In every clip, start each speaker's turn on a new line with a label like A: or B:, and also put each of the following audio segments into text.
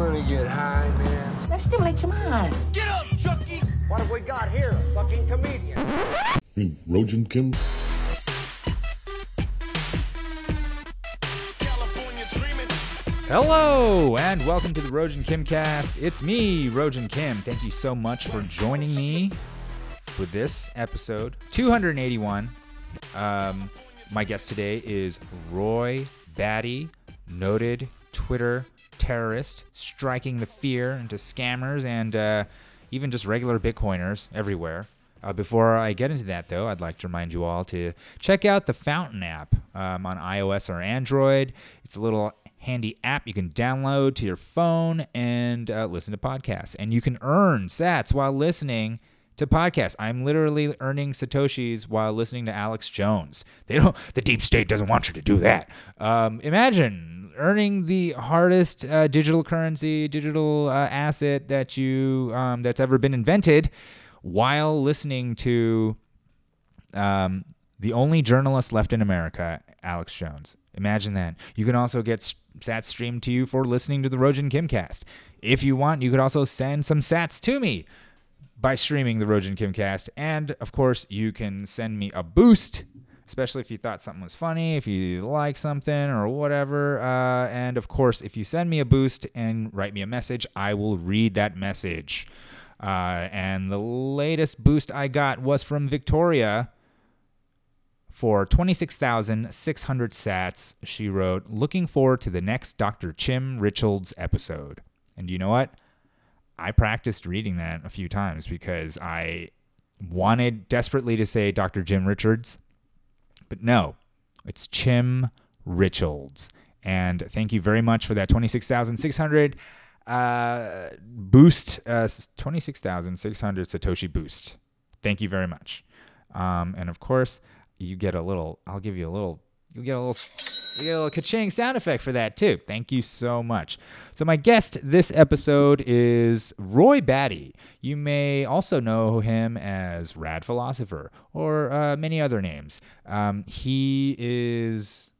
A: wanna get high, man?
B: Let's stimulate your mind. Get up, Chucky!
C: What have we got here? A fucking comedian.
D: mean, Rojan Kim?
E: Hello and welcome to the Rojan Kimcast. It's me, Rojan Kim. Thank you so much for joining me for this episode 281. Um, my guest today is Roy Batty, noted Twitter terrorist, striking the fear into scammers and uh, even just regular Bitcoiners everywhere. Uh, before I get into that, though, I'd like to remind you all to check out the Fountain app um, on iOS or Android. It's a little handy app you can download to your phone and uh, listen to podcasts. And you can earn sats while listening to podcasts. I'm literally earning satoshis while listening to Alex Jones. They don't. The deep state doesn't want you to do that. Um, imagine earning the hardest uh, digital currency, digital uh, asset that you um, that's ever been invented, while listening to um, the only journalist left in America, Alex Jones. Imagine that. You can also get sats streamed to you for listening to the Rojan Kimcast. If you want, you could also send some sats to me by streaming the Rojan Kimcast. And of course, you can send me a boost, especially if you thought something was funny, if you like something or whatever. Uh, and of course, if you send me a boost and write me a message, I will read that message. Uh, and the latest boost I got was from Victoria for 26,600 sats. She wrote, Looking forward to the next Dr. Chim Richards episode. And you know what? I practiced reading that a few times because I wanted desperately to say Dr. Jim Richards, but no, it's Chim Richards. And thank you very much for that 26,600 uh, boost, uh, 26,600 Satoshi boost. Thank you very much. Um, and of course, you get a little, I'll give you a little, you get a little, you get a little ka-ching sound effect for that too. Thank you so much. So my guest this episode is Roy Batty. You may also know him as Rad Philosopher or uh, many other names. Um, he is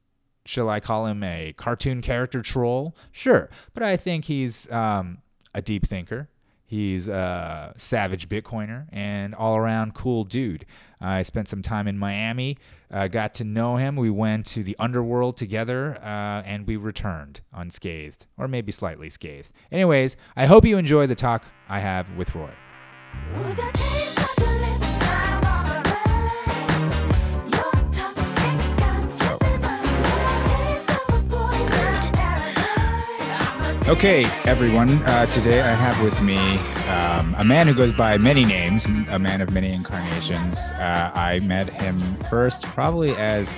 E: shall I call him a cartoon character troll? Sure, but I think he's um, a deep thinker. He's a savage Bitcoiner and all around cool dude. I spent some time in Miami, uh, got to know him. We went to the underworld together, uh, and we returned unscathed, or maybe slightly scathed. Anyways, I hope you enjoy the talk I have with Roy. Okay, everyone. Uh, today I have with me um, a man who goes by many names, a man of many incarnations. Uh, I met him first probably as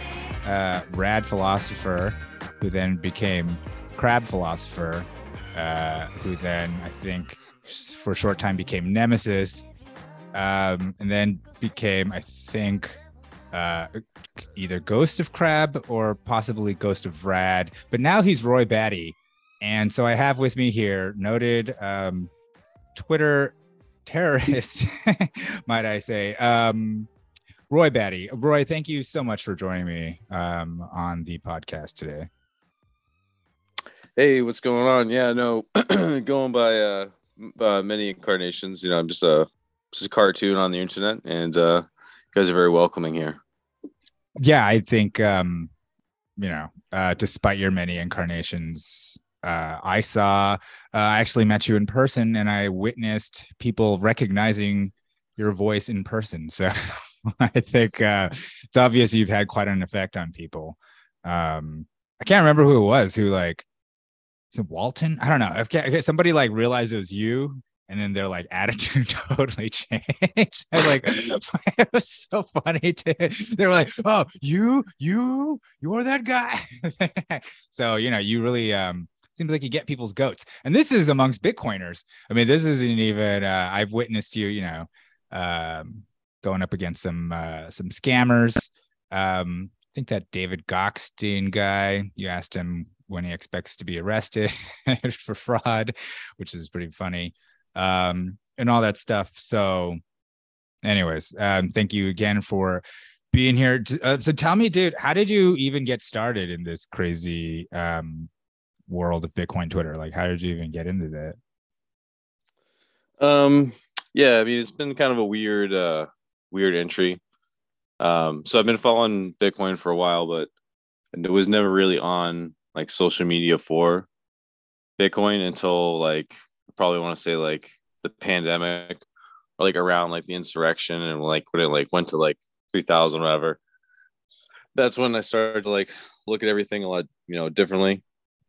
E: uh, Rad Philosopher, who then became Crab Philosopher, uh, who then I think for a short time became Nemesis, um, and then became, I think, uh, either Ghost of Crab or possibly Ghost of Rad. But now he's Roy Batty. And so I have with me here noted um, Twitter terrorist, might I say, um, Roy Batty. Roy, thank you so much for joining me um, on the podcast today.
F: Hey, what's going on? Yeah, no, going by uh, uh many incarnations. You know, I'm just a just a cartoon on the internet, and uh, you guys are very welcoming here.
E: Yeah, I think, um, you know, uh, despite your many incarnations, uh, I saw, uh, I actually met you in person and I witnessed people recognizing your voice in person. So I think uh, it's obvious you've had quite an effect on people. Um, I can't remember who it was who like, is it Walton? I don't know. Somebody like realized it was you and then their like attitude totally changed. I was like, it was so funny too. They were like, "Oh, you, you, you're that guy." so you know, you really um seems like you get people's goats, and this is amongst Bitcoiners. I mean, this isn't even. Uh, I've witnessed you, you know, um, going up against some uh, some scammers. Um, I think that David Gokhshtein guy. You asked him when he expects to be arrested for fraud, which is pretty funny um, and all that stuff. So, anyways, um, thank you again for being here. Uh, so, tell me, dude, how did you even get started in this crazy um, world of Bitcoin Twitter? Like, how did you even get into that?
F: Um, yeah, I mean, it's been kind of a weird, uh, weird entry. Um, so I've been following Bitcoin for a while, but it was never really on like social media for Bitcoin until like probably want to say like the pandemic or like around like the insurrection and like when it like went to like 3000 whatever. That's when I started to like look at everything a lot, you know, differently.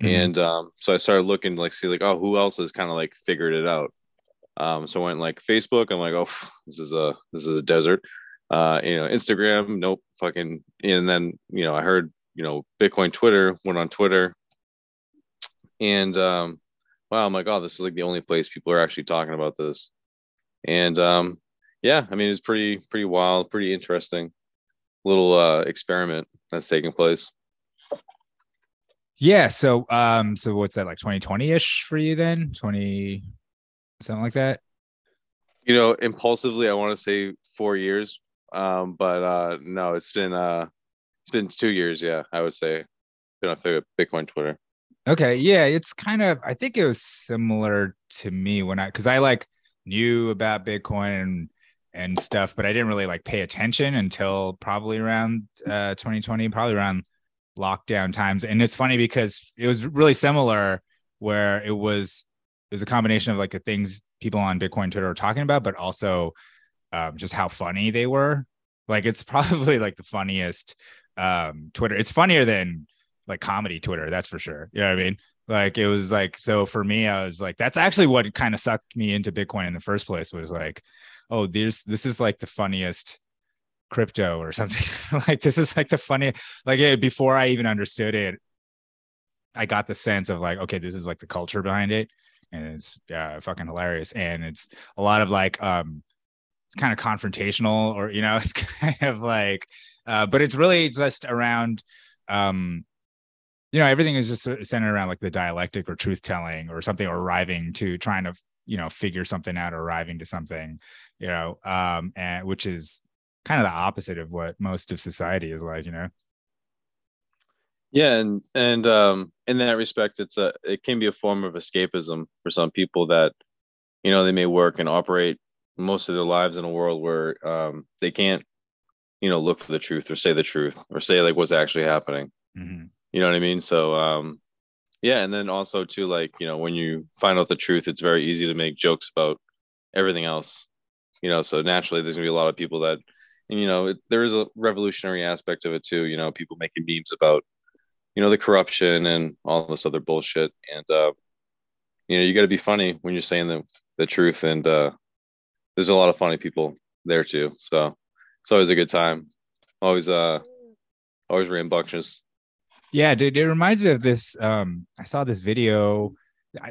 E: Mhm.
F: And um, so I started looking like see like, oh, who else has kind of like figured it out? Um, so I went like Facebook. I'm like, oh, this is a this is a desert. Uh, you know, Instagram, nope, fucking. And then you know, I heard you know, Bitcoin Twitter went on Twitter, and um, wow, I'm like, oh, this is like the only place people are actually talking about this. And um, yeah, I mean, it's pretty pretty wild, pretty interesting little uh experiment that's taking place.
E: Yeah. So, um, so what's that like 2020 ish for you then? 20, something like that.
F: You know, impulsively, I want to say four years, um, but uh, no, it's been uh, it's been two years. Yeah, I would say been on Bitcoin Twitter.
E: Okay. Yeah. It's kind of, I think it was similar to me when I, cause I like knew about Bitcoin and, and stuff, but I didn't really like pay attention until probably around uh, 2020, probably around lockdown times. And it's funny because it was really similar where it was, it was a combination of like the things people on Bitcoin Twitter were talking about, but also um, just how funny they were. Like it's probably like the funniest um, Twitter. It's funnier than like comedy Twitter, that's for sure. You know what I mean? Like it was like so for me, I was like, that's actually what kind of sucked me into Bitcoin in the first place was like, oh, there's this is like the funniest crypto or something. like this is like the funny like eh, before I even understood it, I got the sense of like, okay, this is like the culture behind it. And it's yeah, fucking hilarious. And it's a lot of like um it's kind of confrontational or you know, it's kind of like uh, but it's really just around um you know everything is just centered around like the dialectic or truth telling or something or arriving to trying to you know figure something out or arriving to something you know um and which is kind of the opposite of what most of society is like you know
F: Yeah, and and um, in that respect, it's a it can be a form of escapism for some people that you know they may work and operate most of their lives in a world where um, they can't you know look for the truth or say the truth or say like what's actually happening.
E: Mhm.
F: You know what I mean? So um, yeah, and then also too like you know when you find out the truth, it's very easy to make jokes about everything else. You know, so naturally there's gonna be a lot of people that and you know it, there is a revolutionary aspect of it too. You know, people making memes about you know the corruption and all this other bullshit and uh you know you got to be funny when you're saying the the truth and uh there's a lot of funny people there too so it's always a good time always uh always rambunctious
E: Yeah, dude, it reminds me of this. Um, I saw this video.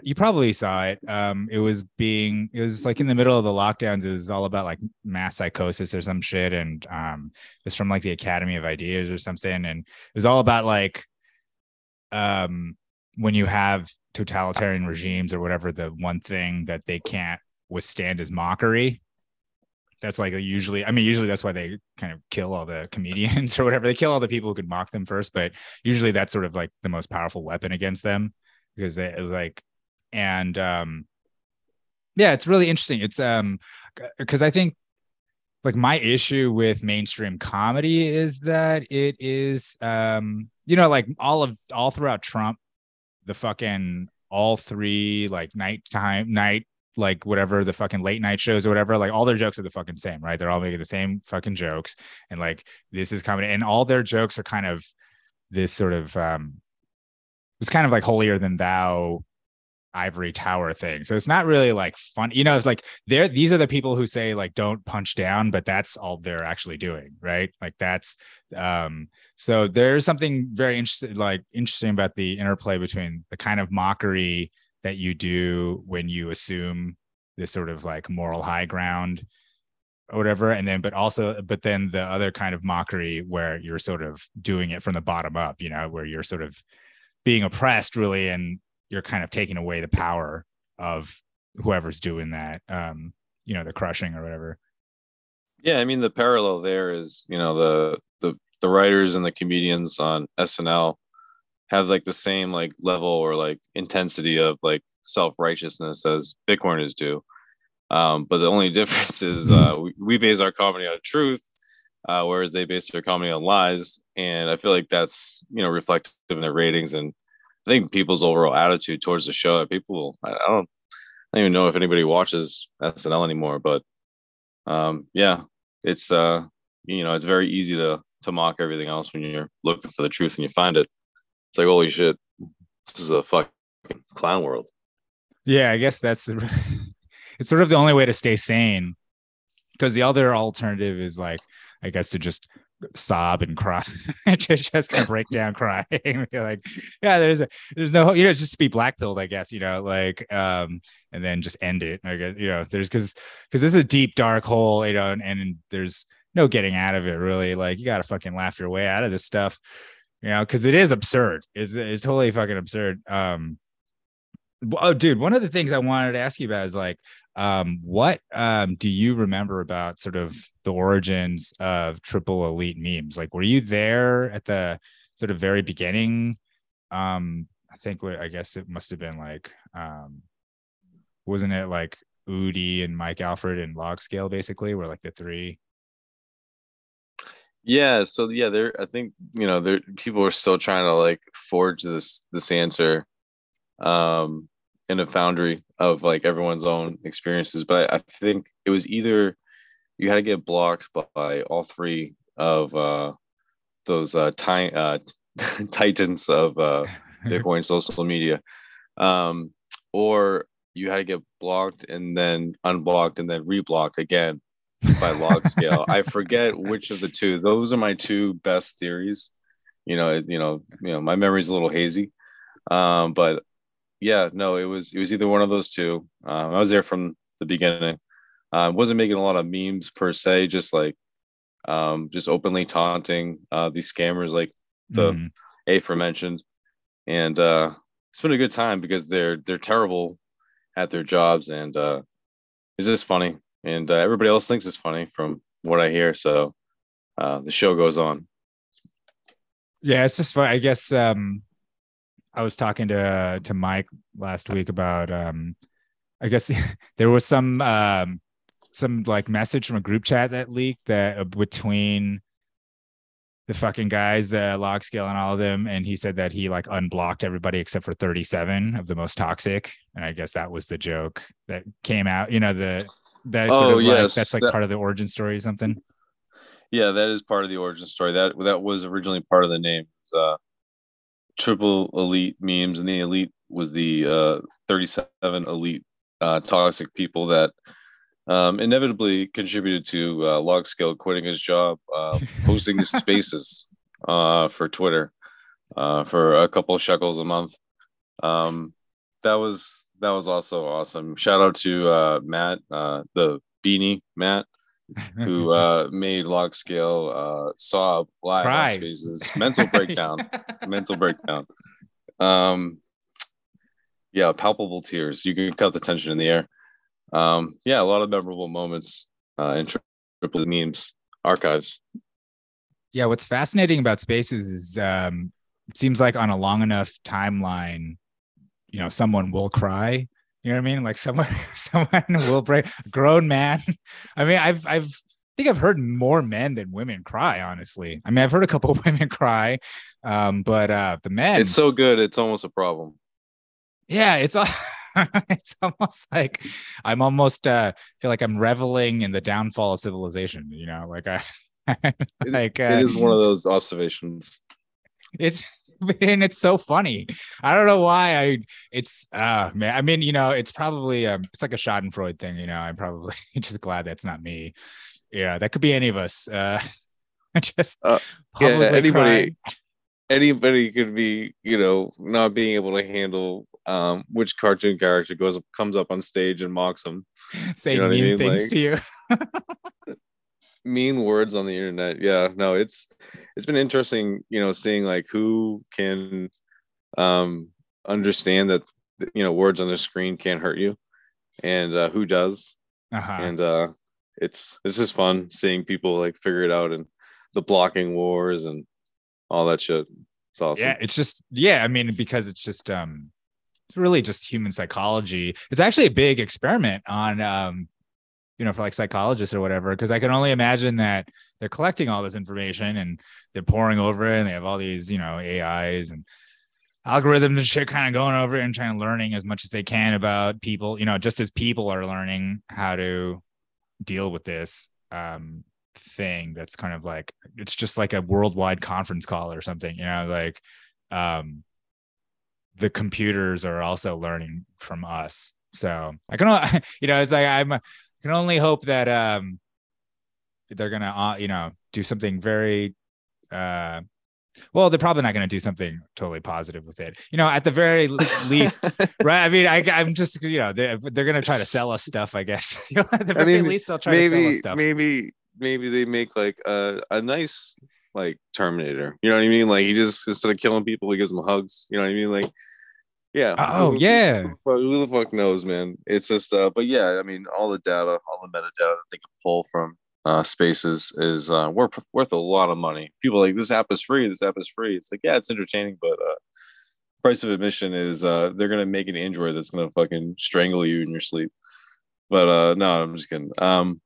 E: You probably saw it. Um, it was being, it was like in the middle of the lockdowns. It was all about like mass psychosis or some shit, and um, it was from like the Academy of Ideas or something, and it was all about like, um, when you have totalitarian regimes or whatever, the one thing that they can't withstand is mockery. That's like usually, I mean, usually that's why they kind of kill all the comedians or whatever. They kill all the people who could mock them first, but usually that's sort of like the most powerful weapon against them because they it was like and um yeah it's really interesting. It's um because i think like my issue with mainstream comedy is that it is um you know like all of all throughout trump the fucking all three like nighttime night like whatever the fucking late night shows or whatever like all their jokes are the fucking same right? They're all making the same fucking jokes. And like this is comedy. And all their jokes are kind of this sort of um it's kind of like holier than thou ivory tower thing. So it's not really like fun you know it's like they're these are the people who say like don't punch down but that's all they're actually doing right? Like that's um so there's something very interesting like interesting about the interplay between the kind of mockery that you do when you assume this sort of like moral high ground or whatever and then but also but then the other kind of mockery where you're sort of doing it from the bottom up you know where you're sort of being oppressed really and you're kind of taking away the power of whoever's doing that um you know the crushing or whatever.
F: Yeah i mean the parallel there is you know the the the writers and the comedians on snl have like the same like level or like intensity of like self-righteousness as bitcoiners do um, but the only difference is uh, we, we base our comedy on truth uh, whereas they base their comedy on lies. And i feel like that's you know reflective in their ratings and i think people's overall attitude towards the show people i, don't i don't even know if anybody watches snl anymore but um, yeah it's uh you know it's very easy to to mock everything else when you're looking for the truth and you find it. It's like holy shit this is a fucking clown world.
E: Yeah, I guess that's it's sort of the only way to stay sane because the other alternative is like, I guess, to just sob and cry, just just kind of break down crying. Like, yeah, there's a, there's no, you know, just be black pilled, I guess, you know, like, um, and then just end it. I guess, you know, there's because because this is a deep dark hole, you know, and, and there's no getting out of it really. Like, you got to fucking laugh your way out of this stuff, you know, because it is absurd. It's it's totally fucking absurd. Um, oh dude one of the things i wanted to ask you about is like um what um do you remember about sort of the origins of triple elite memes? Like were you there at the sort of very beginning? Um i think i guess it must have been like um wasn't it like Udi and Mike Alfred and Log Scale basically were like the three?
F: Yeah, so yeah, there I think you know there people are still trying to like forge this this answer. Um in a foundry of like everyone's own experiences. But I, think it was either you had to get blocked by all three of uh those uh, uh titans of uh Bitcoin social media. Um or you had to get blocked and then unblocked and then reblocked again by log scale. I forget which of the two. Those are my two best theories. You know, you know, you know, my memory's a little hazy. Um, but yeah, no, it was it was either one of those two. Um, I was there from the beginning. I wasn't making a lot of memes per se, just like um, just openly taunting uh, these scammers like the
E: Mhm.
F: aforementioned. And uh, it's been a good time because they're they're terrible at their jobs and uh, it's just funny. And uh, everybody else thinks it's funny from what I hear. So uh, the show goes on.
E: Yeah, it's just fun. I guess um I was talking to to Mike last week about um I guess there was some um some like message from a group chat that leaked that uh, between the fucking guys, the log scale and all of them, and he said that he like unblocked everybody except for 37 of the most toxic. And I guess that was the joke that came out, you know, the that sort
F: Oh,
E: of like that's like
F: that-
E: part of the origin story or something.
F: Yeah, that is part of the origin story. That that was originally part of the name. Uh, triple elite memes, and the elite was the uh, 37 elite uh, toxic people that um, inevitably contributed to uh, Log Scale quitting his job, uh, hosting the spaces uh, for Twitter uh, for a couple of shekels a month. Um, that was that was also awesome. Shout out to uh, Matt, uh, the beanie Matt, who uh, made Log Scale uh, sob live spaces. Mental breakdown. mental breakdown. Um, yeah, palpable tears. You can cut the tension in the air. Um, yeah, a lot of memorable moments uh, in triple memes archives.
E: yeah what's fascinating about spaces is um it seems like on a long enough timeline you know someone will cry you know what i mean like someone someone will break a grown man i mean i've i've I think I've heard more men than women cry, honestly. I mean, I've heard a couple of women cry, um, but uh, the men,
F: It's so good, it's almost a problem.
E: yeah, it's a, it's almost like I'm almost uh, feel like I'm reveling in the downfall of civilization. You know, like I, like uh,
F: it is one of those observations.
E: it's and it's so funny. I don't know why I it's uh man. I mean, you know, it's probably um it's like a Schadenfreude thing, you know. I'm probably just glad that's not me. Yeah, that could be any of us. Uh just
F: Uh, yeah, anybody-
E: crying.
F: Anybody could be, you know, not being able to handle um, which cartoon character goes up, comes up on stage and mocks them.
E: saying
F: know what I
E: mean
F: mean?
E: things
F: Like-
E: to you.
F: Mean words on the internet yeah no it's it's been interesting you know seeing like who can um understand that you know words on the screen can't hurt you and uh who does
E: Uh-huh.
F: and uh it's this is fun seeing people like figure it out and the blocking wars and all that shit It's awesome.
E: Yeah, it's just yeah. I mean, because it's just um, it's really just human psychology. It's actually a big experiment on um, you know, for like psychologists or whatever. Because I can only imagine that they're collecting all this information and they're pouring over it, and they have all these you know AIs and algorithms and shit kind of going over it and trying to learning as much as they can about people. You know, just as people are learning how to deal with this um thing that's kind of like it's just like a worldwide conference call or something you know like um the computers are also learning from us so i can you know it's like i'm can only hope that um they're gonna uh, you know do something very uh well they're probably not gonna do something totally positive with it you know at the very least right i mean I, i'm just you know they're, they're gonna try to sell us stuff i guess at the
F: I
E: very
F: mean,
E: least they'll try to sell us
F: maybe
E: stuff
F: maybe maybe they make like a, a nice like Terminator. You know what I mean? Like he just instead of killing people, he gives them hugs. You know what I mean? Like yeah.
E: Oh,
F: Who-
E: yeah.
F: Who, who the fuck knows, man? It's just uh but yeah, I mean all the data, all the metadata that they can pull from uh spaces is uh worth worth a lot of money. People are like this app is free, this app is free. It's like, yeah, it's entertaining, but uh price of admission is uh they're gonna make an android that's gonna fucking strangle you in your sleep. But uh no, I'm just kidding. Um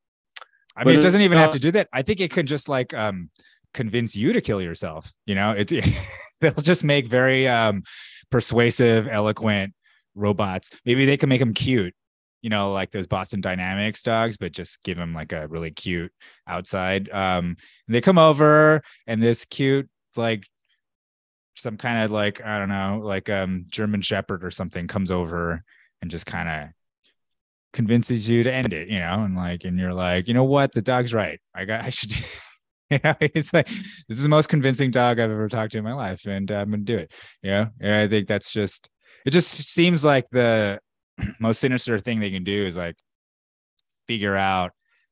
E: I mean, it
F: it-
E: doesn't even have
F: uh,
E: to do that. I think it could just like um convince you to kill yourself. You know, it's they'll just make very um persuasive, eloquent robots. Maybe they can make them cute. You know, like those Boston Dynamics dogs, but just give them like a really cute outside. Um, they come over, and this cute like some kind of like I don't know, like um German Shepherd or something comes over and just kind of convinces you to end it, you know, and like, and you're like, you know what, the dog's right. I got, I should, know, he's like, this is the most convincing dog I've ever talked to in my life, and I'm gonna do it. You know, and I think that's just, it just seems like the most sinister thing they can do is like figure out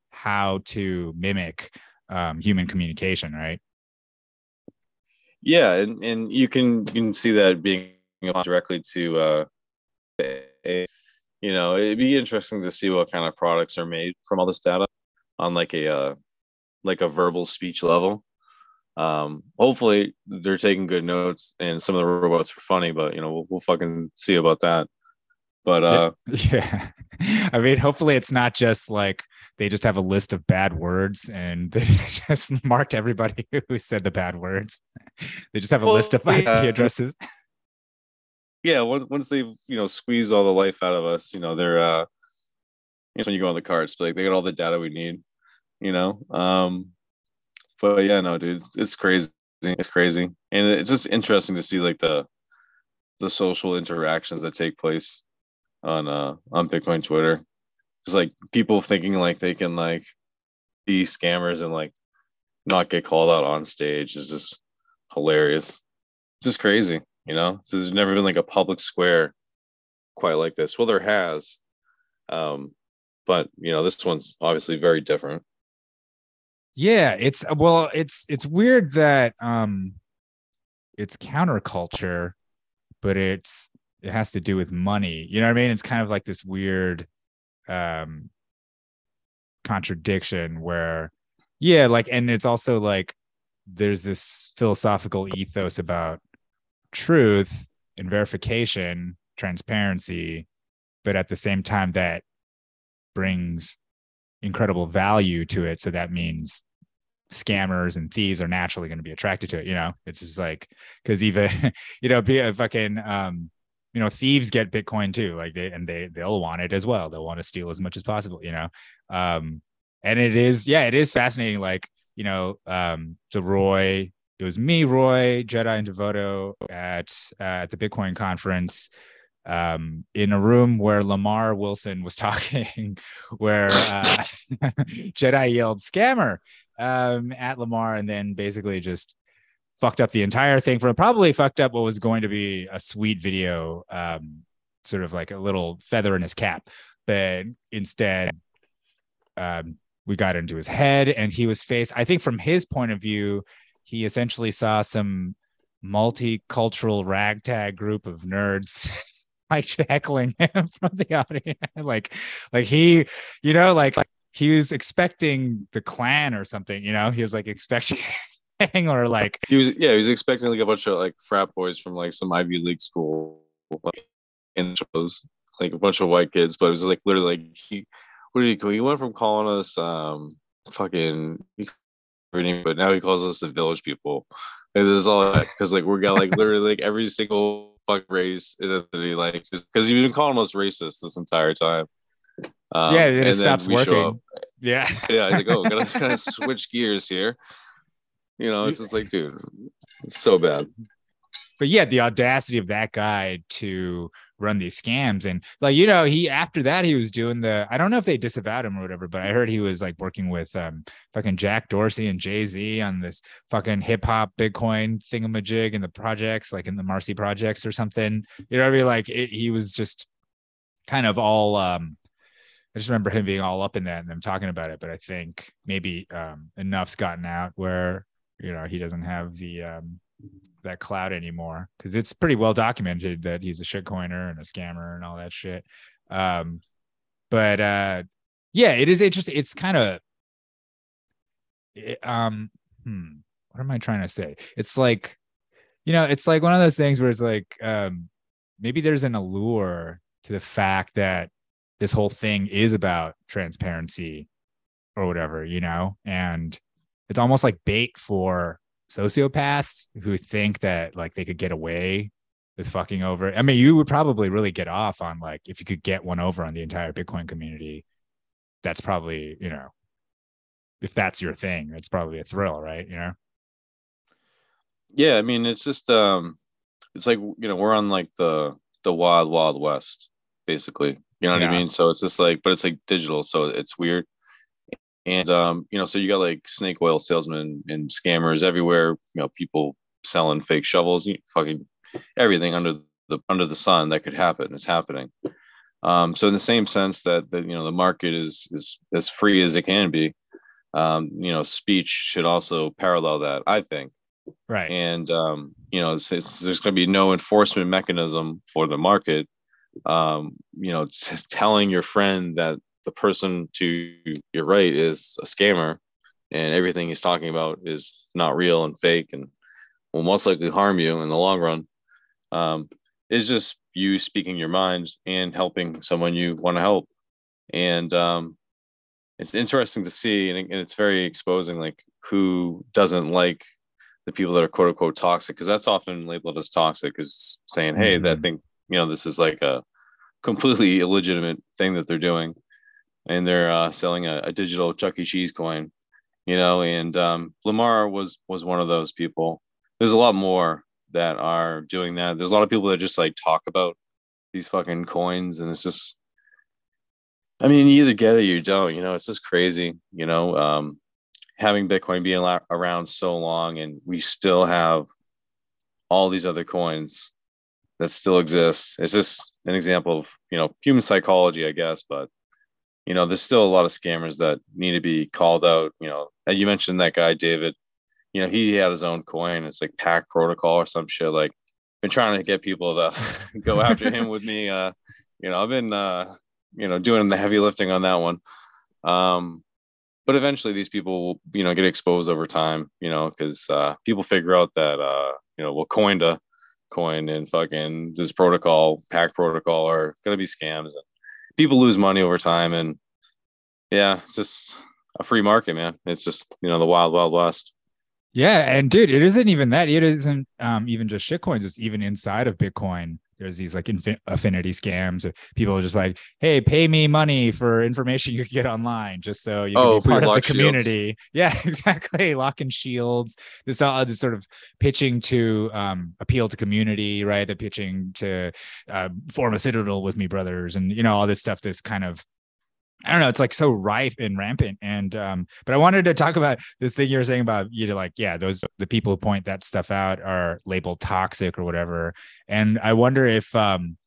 E: how to mimic um, human communication, right?
F: yeah and, and you can you can see that being directly to uh a, you know it'd be interesting to see what kind of products are made from all this data on like a uh like a verbal speech level um hopefully they're taking good notes and some of the robots are funny but you know we'll, we'll fucking see about that but uh
E: Yeah. I mean, hopefully it's not just like they just have a list of bad words and they just marked everybody who said the bad words. They just have a
F: Well,
E: list of IP
F: yeah.
E: addresses.
F: yeah once, once they you know squeeze all the life out of us you know they're uh it's when you go on the carts but like they got all the data we need you know? Um but yeah no dude it's, it's crazy. It's crazy. And it's just interesting to see like the the social interactions that take place on uh on bitcoin twitter. It's like people thinking like they can like be scammers and like not get called out on stage is just hilarious. It's just crazy you know? There's never been like a public square quite like this. Well there has um but you know this one's obviously very different
E: Yeah, it's well, it's it's weird that um it's counterculture, but it's it has to do with money. You know what I mean? It's kind of like this weird um contradiction where yeah, like and it's also like there's this philosophical ethos about truth and verification, transparency, but at the same time that brings incredible value to it. So that means scammers and thieves are naturally going to be attracted to it. You know, it's just like because even you know, be a fucking um, you know, thieves get Bitcoin too. Like they and they they'll want it as well. They'll want to steal as much as possible. You know, um, and it is yeah, it is fascinating. Like you know, um, so Roy. It was me, Roy, Jedi, and Devoto at uh, at the Bitcoin conference um, in a room where Lamar Wilson was talking, where uh, Jedi yelled "scammer" um, at Lamar, and then basically just fucked up the entire thing. For probably fucked up what was going to be a sweet video, um, sort of like a little feather in his cap, but instead, um, we got into his head, and he was faced. I think from his point of view, he essentially saw some multicultural ragtag group of nerds like heckling him from the audience like like he you know like he was expecting the Klan or something you know he was like expecting or like
F: He was yeah, he was expecting like a bunch of like frat boys from like some Ivy League school like in shows, like a bunch of white kids, but it was like literally like he what did he go? He went from calling us um fucking but now he calls us the village people. And this is all because like we got like literally like every single fuck race in Italy, like because he's been calling us racist this entire time. Um,
E: yeah, then it
F: and
E: stops
F: we show up.
E: working. Yeah,
F: Yeah, he's like, oh, gotta, gotta switch gears here. You know, it's just like, dude, so bad.
E: but yeah, the audacity of that guy to run these scams and like you know he after that he was doing the I don't know if they disavowed him or whatever, but I heard he was like working with um fucking Jack Dorsey and Jay Z on this fucking hip hop Bitcoin thingamajig in the projects, like in the Marcy projects or something. You know what I mean? Like it, he was just kind of all um I just remember him being all up in that and them talking about it. But I think maybe um enough's gotten out where you know he doesn't have the um that cloud anymore because it's pretty well documented that he's a shitcoiner and a scammer and all that shit. Um, but uh, yeah, it is interesting. It's kind of, um, hmm, what am I trying to say? It's like, you know, it's like one of those things where it's like, um, maybe there's an allure to the fact that this whole thing is about transparency or whatever, you know, and it's almost like bait for sociopaths who think that like they could get away with fucking over. I mean, you would probably really get off on like if you could get one over on the entire Bitcoin community. That's probably you know, if that's your thing, it's probably a thrill, right? You know.
F: Yeah, I mean, it's just um, it's like you know we're on like the the wild wild west, basically. You know what
E: Yeah.
F: I mean? So it's just like, but it's like digital, so it's weird. And um, you know, so you got like snake oil salesmen and scammers everywhere. You know, people selling fake shovels, you fucking everything under the under the sun that could happen is happening. Um, so in the same sense that the you know the market is is as free as it can be, um, you know, speech should also parallel that. I think
E: Right.
F: and um, you know it's, it's- there's going to be no enforcement mechanism for the market um, you know s- telling your friend that the person to your right is a scammer and everything he's talking about is not real and fake and will most likely harm you in the long run um, is just you speaking your mind and helping someone you want to help and um, it's interesting to see and, and it's very exposing like who doesn't like the people that are quote unquote toxic because that's often labeled as toxic is saying hey that
E: Mhm.
F: thing you know this is like a completely illegitimate thing that they're doing. And they're uh, selling a, a digital chuck e. Cheese coin you know and um, lamar was was one of those people. There's a lot more that are doing that. There's a lot of people that just like talk about these fucking coins and it's just i mean you either get it or you don't you know it's just crazy you know um having bitcoin being around so long and we still have all these other coins that still exists. it's just an example of you know human psychology i guess but you know there's still a lot of scammers that need to be called out you know. You mentioned that guy david you know he had his own coin. It's like PAC Protocol or some shit. Like been trying to get people to go after him with me uh you know i've been uh you know doing the heavy lifting on that one. Um but eventually these people will you know get exposed over time you know because uh people figure out that uh you know well coined coin and fucking this protocol PAC Protocol are to be scams people lose money over time. And yeah it's just a free market man. It's just you know the wild wild west
E: Yeah, and dude, it isn't even that. It isn't um, even just shitcoins. It's even inside of Bitcoin. There's these like infin- affinity scams. People are just like, "Hey, pay me money for information you can get online, just so you can
F: Oh,
E: be part of the
F: lock shields.
E: community." Yeah, exactly. Lock and shields. This all this sort of pitching to um, appeal to community, right? The pitching to uh, form a citadel with me, brothers, and you know all this stuff. This kind of I don't know. It's like so rife and rampant. And um, but I wanted to talk about this thing you were saying about you know, like, yeah, those the people who point that stuff out are labeled toxic or whatever. And I wonder if um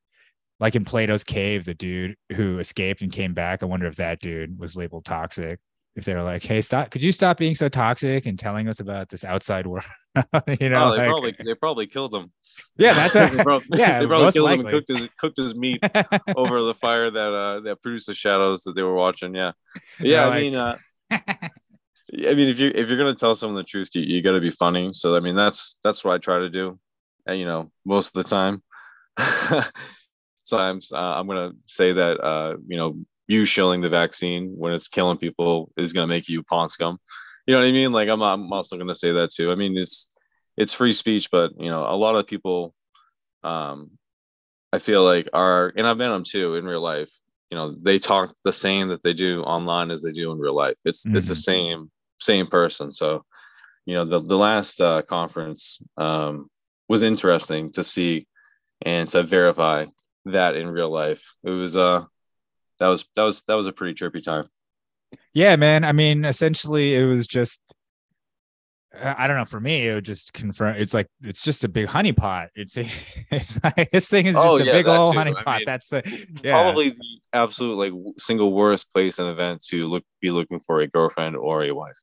E: like in Plato's cave, the dude who escaped and came back, I wonder if that dude was labeled toxic. If they were like, hey, stop, could you stop being so toxic and telling us about this outside world? you know,
F: oh, they
E: like-
F: probably they probably killed him
E: yeah, that's
F: they
E: a,
F: probably,
E: yeah,
F: they probably killed him and cooked his cooked his meat over the fire that uh that produced the shadows that they were watching yeah yeah
E: They're
F: i
E: like-
F: mean uh I mean, if you if you're gonna tell someone the truth, you, you got to be funny. So I mean, that's that's what I try to do. And you know, most of the time, sometimes uh, I'm gonna say that uh, you know, you shilling the vaccine when it's killing people is gonna make you pawn scum. You know what I mean? Like I'm I'm also gonna say that too. I mean, it's it's free speech, but you know, a lot of people, um, I feel like are, and I've met them too in real life. You know, they talk the same that they do online as they do in real life. It's it's the
E: Mhm.
F: same same person. So, you know, the the last uh, conference um, was interesting to see and to verify that in real life. It was uh that was that was that was a pretty trippy time.
E: Yeah, man. I mean, essentially, it was just. I don't know. For me, it would just confirm. It's like it's just a big honeypot. It's, a, it's like, this thing is oh, just
F: Oh,
E: a big old
F: too. I
E: honeypot.
F: mean,
E: That's a, yeah.
F: Probably the absolute like single worst place and event to look be looking for a girlfriend or a wife.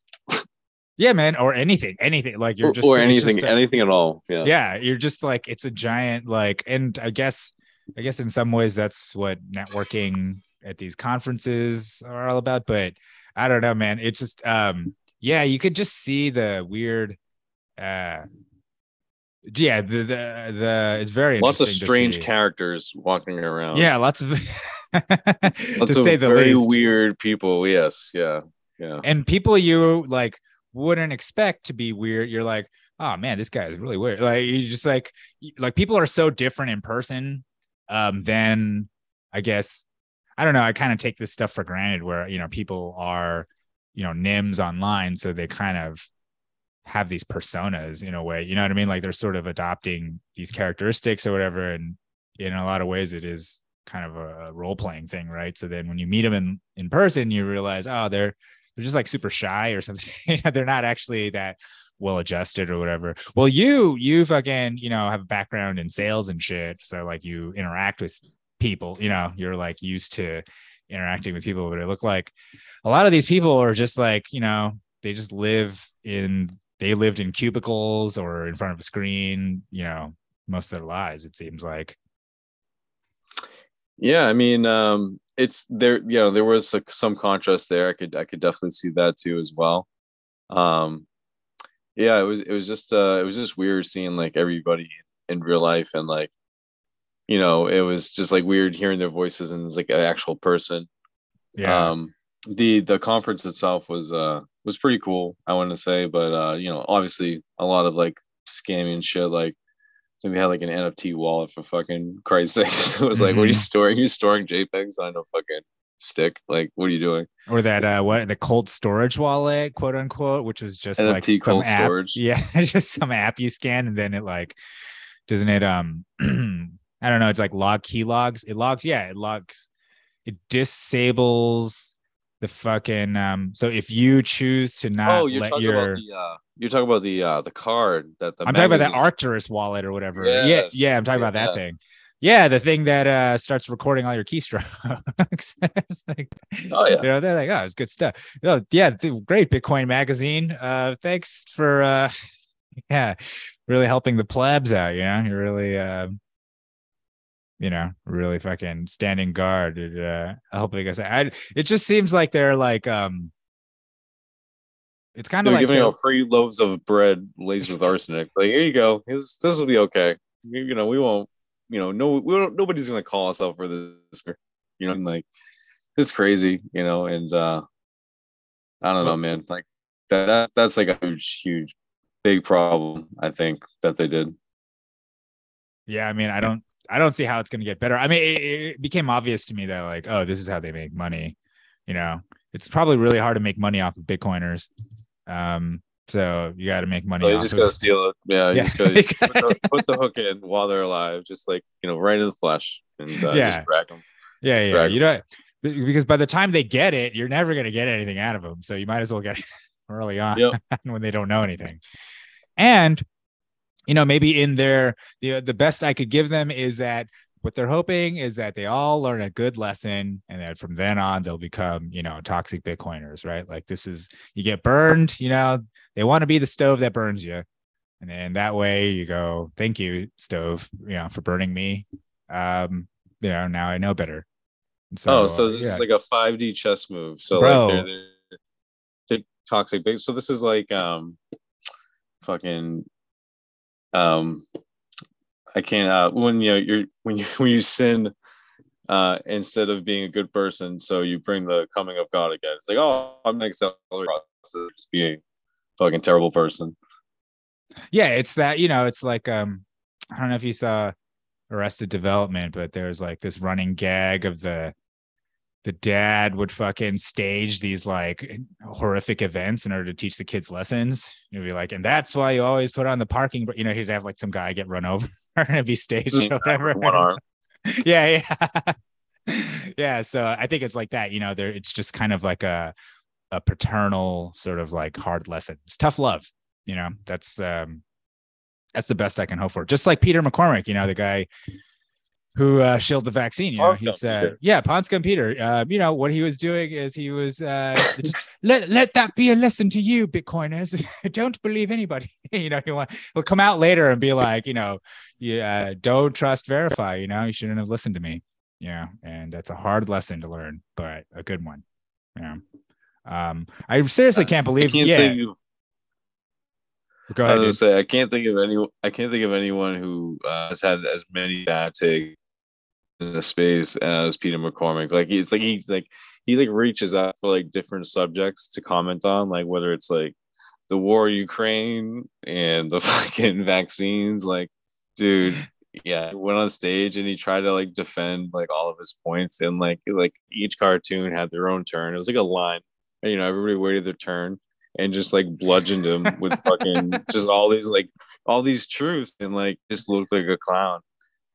E: Yeah, man. Or anything, anything. Like you're just
F: or
E: it's
F: anything
E: just a-
F: anything at all. Yeah.
E: yeah you're just like it's a giant like and i guess i guess in some ways that's what networking at these conferences are all about but i don't know man it's just um yeah you could just see the weird uh yeah the the, the it's very
F: Lots of strange characters walking around.
E: yeah lots of to
F: Lots of
E: say the
F: very
E: least
F: weird people. Yes. Yeah. Yeah.
E: and people you like wouldn't expect to be weird you're like oh man this guy is really weird like you just like like people are so different in person um than i guess i don't know i kind of take this stuff for granted where you know people are you know nims online so they kind of have these personas in a way you know what i mean like they're sort of adopting these characteristics or whatever and in a lot of ways it is kind of a role playing thing right so then when you meet them in in person you realize oh they're they're just like super shy or something. they're not actually that well adjusted or whatever. Well, you you fucking you know have a background in sales and shit, so like you interact with people. You know, you're like used to interacting with people. But it look like a lot of these people are just like you know they just live in they lived in cubicles or in front of a screen. You know, most of their lives. It seems like.
F: Yeah, I mean, um, it's there. You know, there was a, some contrast there. I could, I could definitely see that too as well. Um, yeah, it was, it was just, uh, it was just weird seeing like everybody in real life and like, you know, it was just like weird hearing their voices and it's like an actual person.
E: Yeah.
F: Um, the the conference itself was uh was pretty cool. I want to say, but uh, you know, obviously a lot of like scamming shit. Like, I think they had like an NFT wallet for fucking Christ's sake. it was like, what are you
E: Mhm.
F: storing? You storing JPEGs on a fucking stick? Like, what are you doing?
E: or that uh what the cold storage wallet quote unquote which was just like
F: NFT
E: some
F: cold
E: app,
F: storage.
E: yeah just some app you scan and then it like doesn't it um i don't know it's like log key logs. It logs yeah it logs it disables the fucking um so if you choose to not
F: oh, you're
E: let
F: talking
E: your
F: about the uh, you're talking about the uh, the card that the
E: i'm talking about that Arculus wallet or whatever. Yeah
F: Yes,
E: yeah i'm talking about that thing. Yeah the thing that uh starts recording all your keystrokes. Like,
F: Oh yeah.
E: you know they're like oh it's good stuff. Oh yeah great bitcoin magazine. Uh thanks for uh yeah really helping the plebs out you know? You're really uh you know really fucking standing guard and, uh helping us I, it just seems like they're like um it's kind of like
F: giving out free loaves of bread laced with arsenic. Like, here you go. This this will be okay. You, you know, we won't. You know, no, we don't. Nobody's gonna call us out for this. You know, and like it's crazy. You know, and uh I don't know, man. Like that, that that's like a huge, huge, big problem. I think that they did.
E: yeah i mean i don't i don't see how it's going to get better i mean it, it became obvious to me that like oh this is how they make money you know it's probably really hard to make money off of bitcoiners um so you got to make money
F: So you just
E: of-
F: gotta steal it. Yeah, you
E: Yeah.
F: just gotta put, the, put the hook in while they're alive, just like you know, right in the flesh, and uh,
E: Yeah.
F: just crack them.
E: Yeah, yeah.
F: drag
E: You know, because by the time they get it, you're never going to get anything out of them. So you might as well get it early on
F: Yep.
E: when they don't know anything. And you know, maybe in their the the best I could give them is that what they're hoping is that they all learn a good lesson and that from then on they'll become, you know, toxic bitcoiners, right? Like this is you get burned, you know, they want to be the stove that burns you. And then that way you go, thank you, stove, you know, for burning me. Um, you know, now I know better. And
F: oh, so this
E: yeah.
F: is like a 5D chess move. So
E: Bro.
F: like they're, they're, they're toxic big so this is like um fucking um i can't uh when you know you're when you when you sin uh instead of being a good person so you bring the coming of god again. It's like oh i'm gonna the process just being a fucking terrible person.
E: Yeah it's that you know it's like um i don't know if you saw arrested development but there's like this running gag of the the dad would fucking stage these like horrific events in order to teach the kids lessons. He'd be like and that's why you always put on the parking you know he'd have like some guy get run over and it'd be staged or whatever.
F: One arm.
E: Yeah yeah. Yeah so i think it's like that you know there it's just kind of like a a paternal sort of like hard lesson. It's tough love you know that's um that's the best i can hope for. Just like Peter McCormack you know the guy who uh shilled the vaccine you know he's uh yeah ponscom peter uh you know what he was doing is he was uh just let let that be a lesson to you bitcoiners. Don't believe anybody. You know he want he'll come out later and be like you know yeah don't trust verify you know you shouldn't have listened to me. Yeah and that's a hard lesson to learn but a good one. Yeah. Um i seriously can't believe
F: can't
E: yeah. go
F: I
E: ahead
F: was gonna say I can't think of any I can't think of anyone who uh, has had as many bad takes the space as Peter McCormack. Like he's like he's like he like reaches out for like different subjects to comment on, like whether it's like the war Ukraine and the fucking vaccines. Like, dude, yeah, he went on stage and he tried to like defend like all of his points, and like like each cartoon had their own turn. It was like a line, and you know everybody waited their turn and just like bludgeoned him with fucking just all these like all these truths and like just looked like a clown.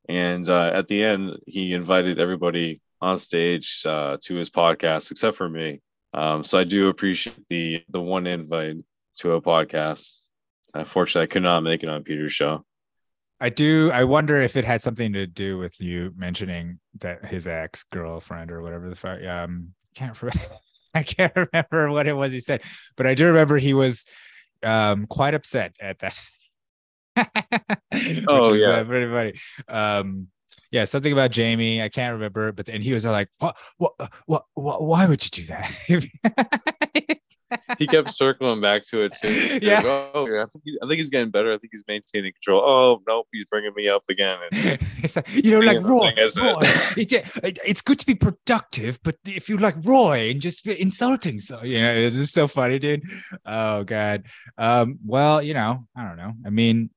F: And uh, at the end, he invited everybody on stage uh, to his podcast except for me. Um, so I do appreciate the the one invite to a podcast. Unfortunately, I could not make it on Peter's show.
E: I do. I wonder if it had something to do with you mentioning that his ex girlfriend or whatever the fuck. Um, can't remember. I can't remember what it was he said, but I do remember he was um quite upset at that.
F: Oh, yeah.
E: uh, pretty funny. Um, yeah, something about Jamie. I can't remember, but and he was like, "What? What? What? what why would you do that?"
F: He kept circling back to it too.
E: Yeah.
F: oh, I think, he- I think he's getting better. I think he's maintaining control. Oh nope, he's bringing me up again. And
E: It's like, you know, like Roy,
F: thing, isn't it?
E: Roy it, it- it's good to be productive, but if you like Roy and just be insulting, so you know, it's just so funny, dude. Oh god. Um, well, you know, I don't know. I mean,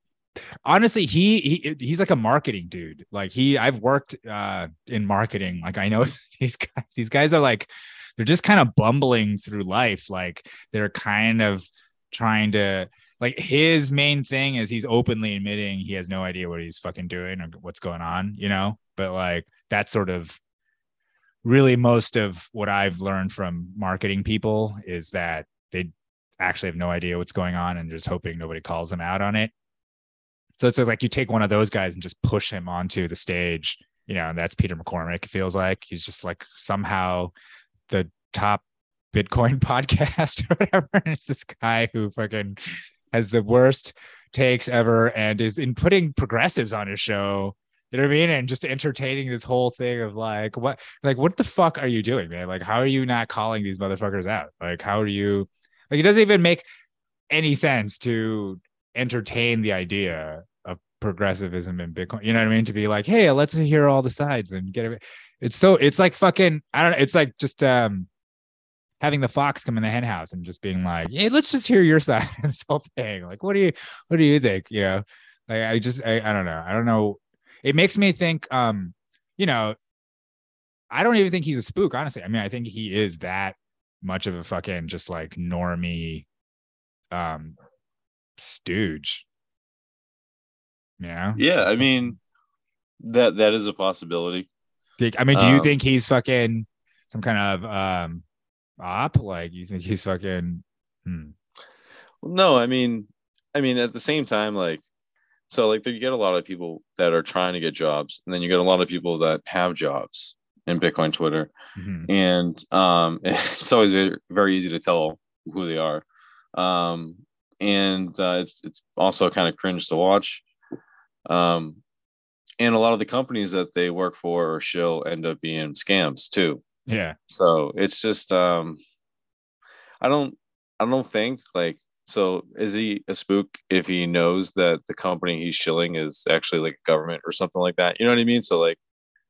E: honestly, he, he he's like a marketing dude. Like he, I've worked uh in marketing. Like I know these guys. These guys are like, they're just kind of bumbling through life. Like they're kind of trying to like his main thing is he's openly admitting he has no idea what he's fucking doing or what's going on, you know? But like that's sort of really most of what I've learned from marketing people is that they actually have no idea what's going on and just hoping nobody calls them out on it. So it's like you take one of those guys and just push him onto the stage, you know, and that's Peter McCormack, it feels like. He's just like somehow the top Bitcoin podcast or whatever. And it's this guy who fucking has the worst takes ever and is in putting progressives on his show. You know what I mean? And just entertaining this whole thing of like, what, like, what the fuck are you doing, man? Like, how are you not calling these motherfuckers out? Like, how are you, like, it doesn't even make any sense to entertain the idea of progressivism in Bitcoin. You know what I mean? To be like, hey, let's hear all the sides and get it. It's so, it's like fucking, I don't know. It's like just, um, having the fox come in the hen house and just being like, "Hey, let's just hear your side of this whole thing." Like, what do you, what do you think? You know, like I just, I, I don't know, I don't know. It makes me think, um, you know, I don't even think he's a spook. Honestly, I mean, I think he is that much of a fucking just like normie, um, stooge. Yeah.
F: yeah, I mean that that is a possibility.
E: Think- I mean, do you
F: Um,
E: think he's fucking some kind of um op? Like, you think he's fucking? Hmm.
F: No, I mean, I mean at the same time, like so like you get a lot of people that are trying to get jobs, and then you get a lot of people that have jobs in Bitcoin Twitter.
E: Mhm.
F: and um, it's always very, very easy to tell who they are. Um, and uh, it's it's also kind of cringe to watch. Um, and a lot of the companies that they work for or shill end up being scams too.
E: Yeah.
F: So it's just um, I don't I don't think like so is he a spook if he knows that the company he's shilling is actually like a government or something like that? You know what I mean? So like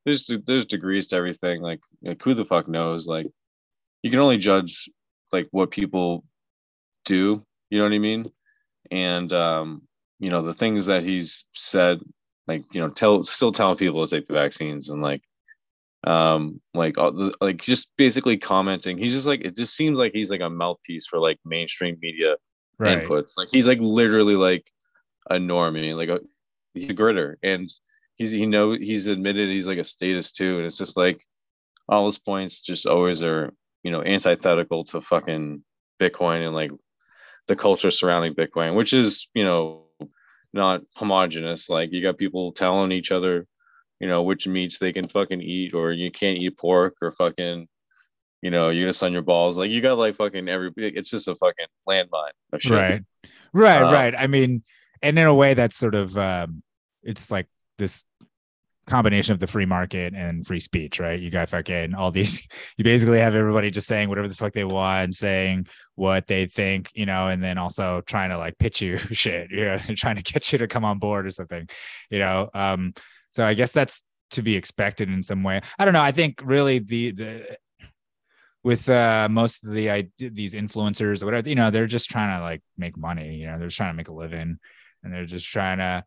F: there's there's degrees to everything. Like, like who the fuck knows? Like you can only judge like what people do, you know what I mean? And um, you know, the things that he's said, like, you know, tell still telling people to take the vaccines and like um like all the, like just basically commenting he's just like it just seems like he's like a mouthpiece for like mainstream media
E: Right.
F: inputs. Like he's like literally like a normie, like a he's a gritter, and he's he know he's admitted he's like a status too, and it's just like all his points just always are you know antithetical to fucking Bitcoin and like the culture surrounding Bitcoin, which is you know not homogenous. Like you got people telling each other, you know, which meats they can fucking eat, or you can't eat pork, or fucking you know, you're gonna sun your balls. Like you got like fucking every. It's just a fucking landmine of shit.
E: Right. Right,
F: Um,
E: right. I mean, and in a way that's sort of um it's like this combination of the free market and free speech, right? You got fucking all these you basically have everybody just saying whatever the fuck they want, saying what they think, you know, and then also trying to like pitch you shit, you know, trying to get you to come on board or something, you know. Um so I guess that's to be expected in some way. I don't know. I think really the the with uh most of the I these influencers or whatever, you know, they're just trying to like make money, you know, they're just trying to make a living and they're just trying to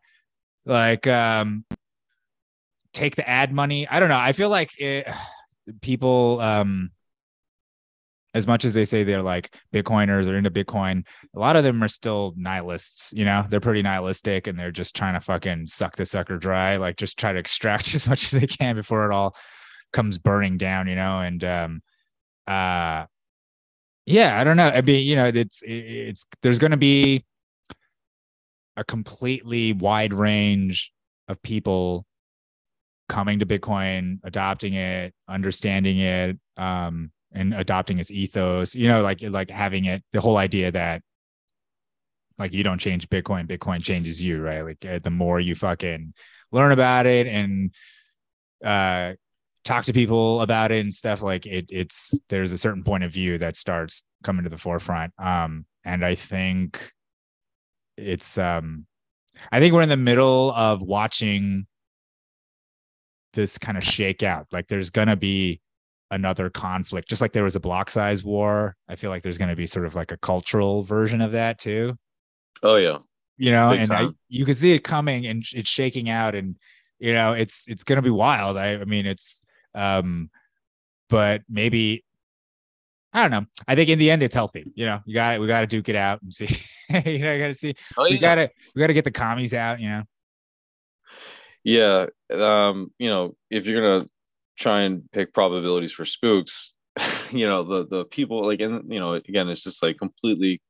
E: like um take the ad money. I don't know. I feel like it people um as much as they say they're like Bitcoiners or into Bitcoin, a lot of them are still nihilists. You know, they're pretty nihilistic and they're just trying to fucking suck the sucker dry, like just try to extract as much as they can before it all comes burning down. You know, and um, uh, yeah, I don't know. I mean, you know, it's it's there's going to be a completely wide range of people coming to Bitcoin, adopting it, understanding it, um, and adopting its ethos. You know, like like having it, the whole idea that like you don't change Bitcoin, Bitcoin changes you, right? Like uh, the more you fucking learn about it and uh talk to people about it and stuff like it it's there's a certain point of view that starts coming to the forefront um and i think it's um i think we're in the middle of watching this kind of shake out. Like there's gonna be another conflict just like there was a block size war. I feel like there's gonna be sort of like a cultural version of that too.
F: Oh yeah.
E: you know
F: Big
E: and I, you can see it coming and it's shaking out and you know it's it's gonna be wild. I, I mean it's um but maybe i don't know. I think in the end it's healthy you know? You got it. we got to duke it out and see. You know you got to see.
F: Oh
E: we got to we got to get the commies out you know
F: Yeah. Um, you know, if you're gonna try and pick probabilities for spooks, you know, the the people like and you know, again, it's just like completely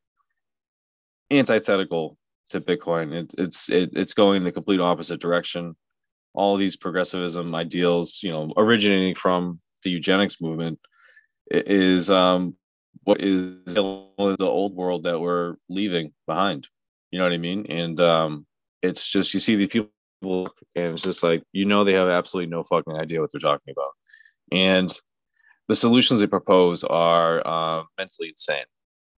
F: antithetical to Bitcoin. It, it's it, it's going the complete opposite direction. All these progressivism ideals, you know, originating from the eugenics movement, is um, what is the old world that we're leaving behind. You know what I mean? And um, it's just you see these people, and it's just like you know they have absolutely no fucking idea what they're talking about, and the solutions they propose are uh, mentally insane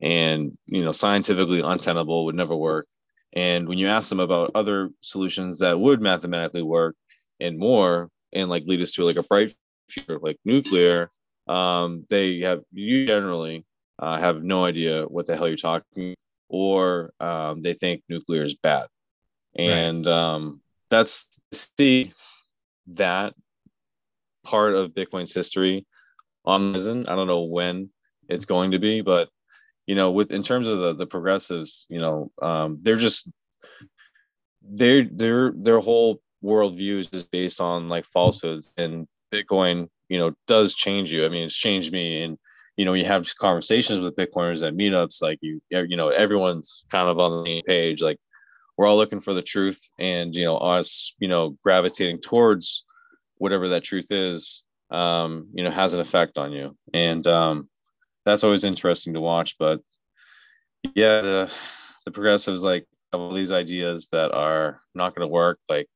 F: and you know scientifically untenable would never work. And when you ask them about other solutions that would mathematically work and more and like lead us to like a bright future like nuclear um, they have you generally uh, have no idea what the hell you're talking or um, they think nuclear is bad. And um, that's see that part of bitcoin's history on risen. i don't know when it's going to be but you know with in terms of the the progressives you know um they're just their their their whole worldview is just based on like falsehoods. And bitcoin you know does change you. I mean it's changed me. And you know you have conversations with bitcoiners at meetups like you you know everyone's kind of on the same page. Like we're all looking for the truth and you know us you know gravitating towards whatever that truth is um you know has an effect on you. And um that's always interesting to watch but yeah the the progressives like have all these ideas that are not going to work like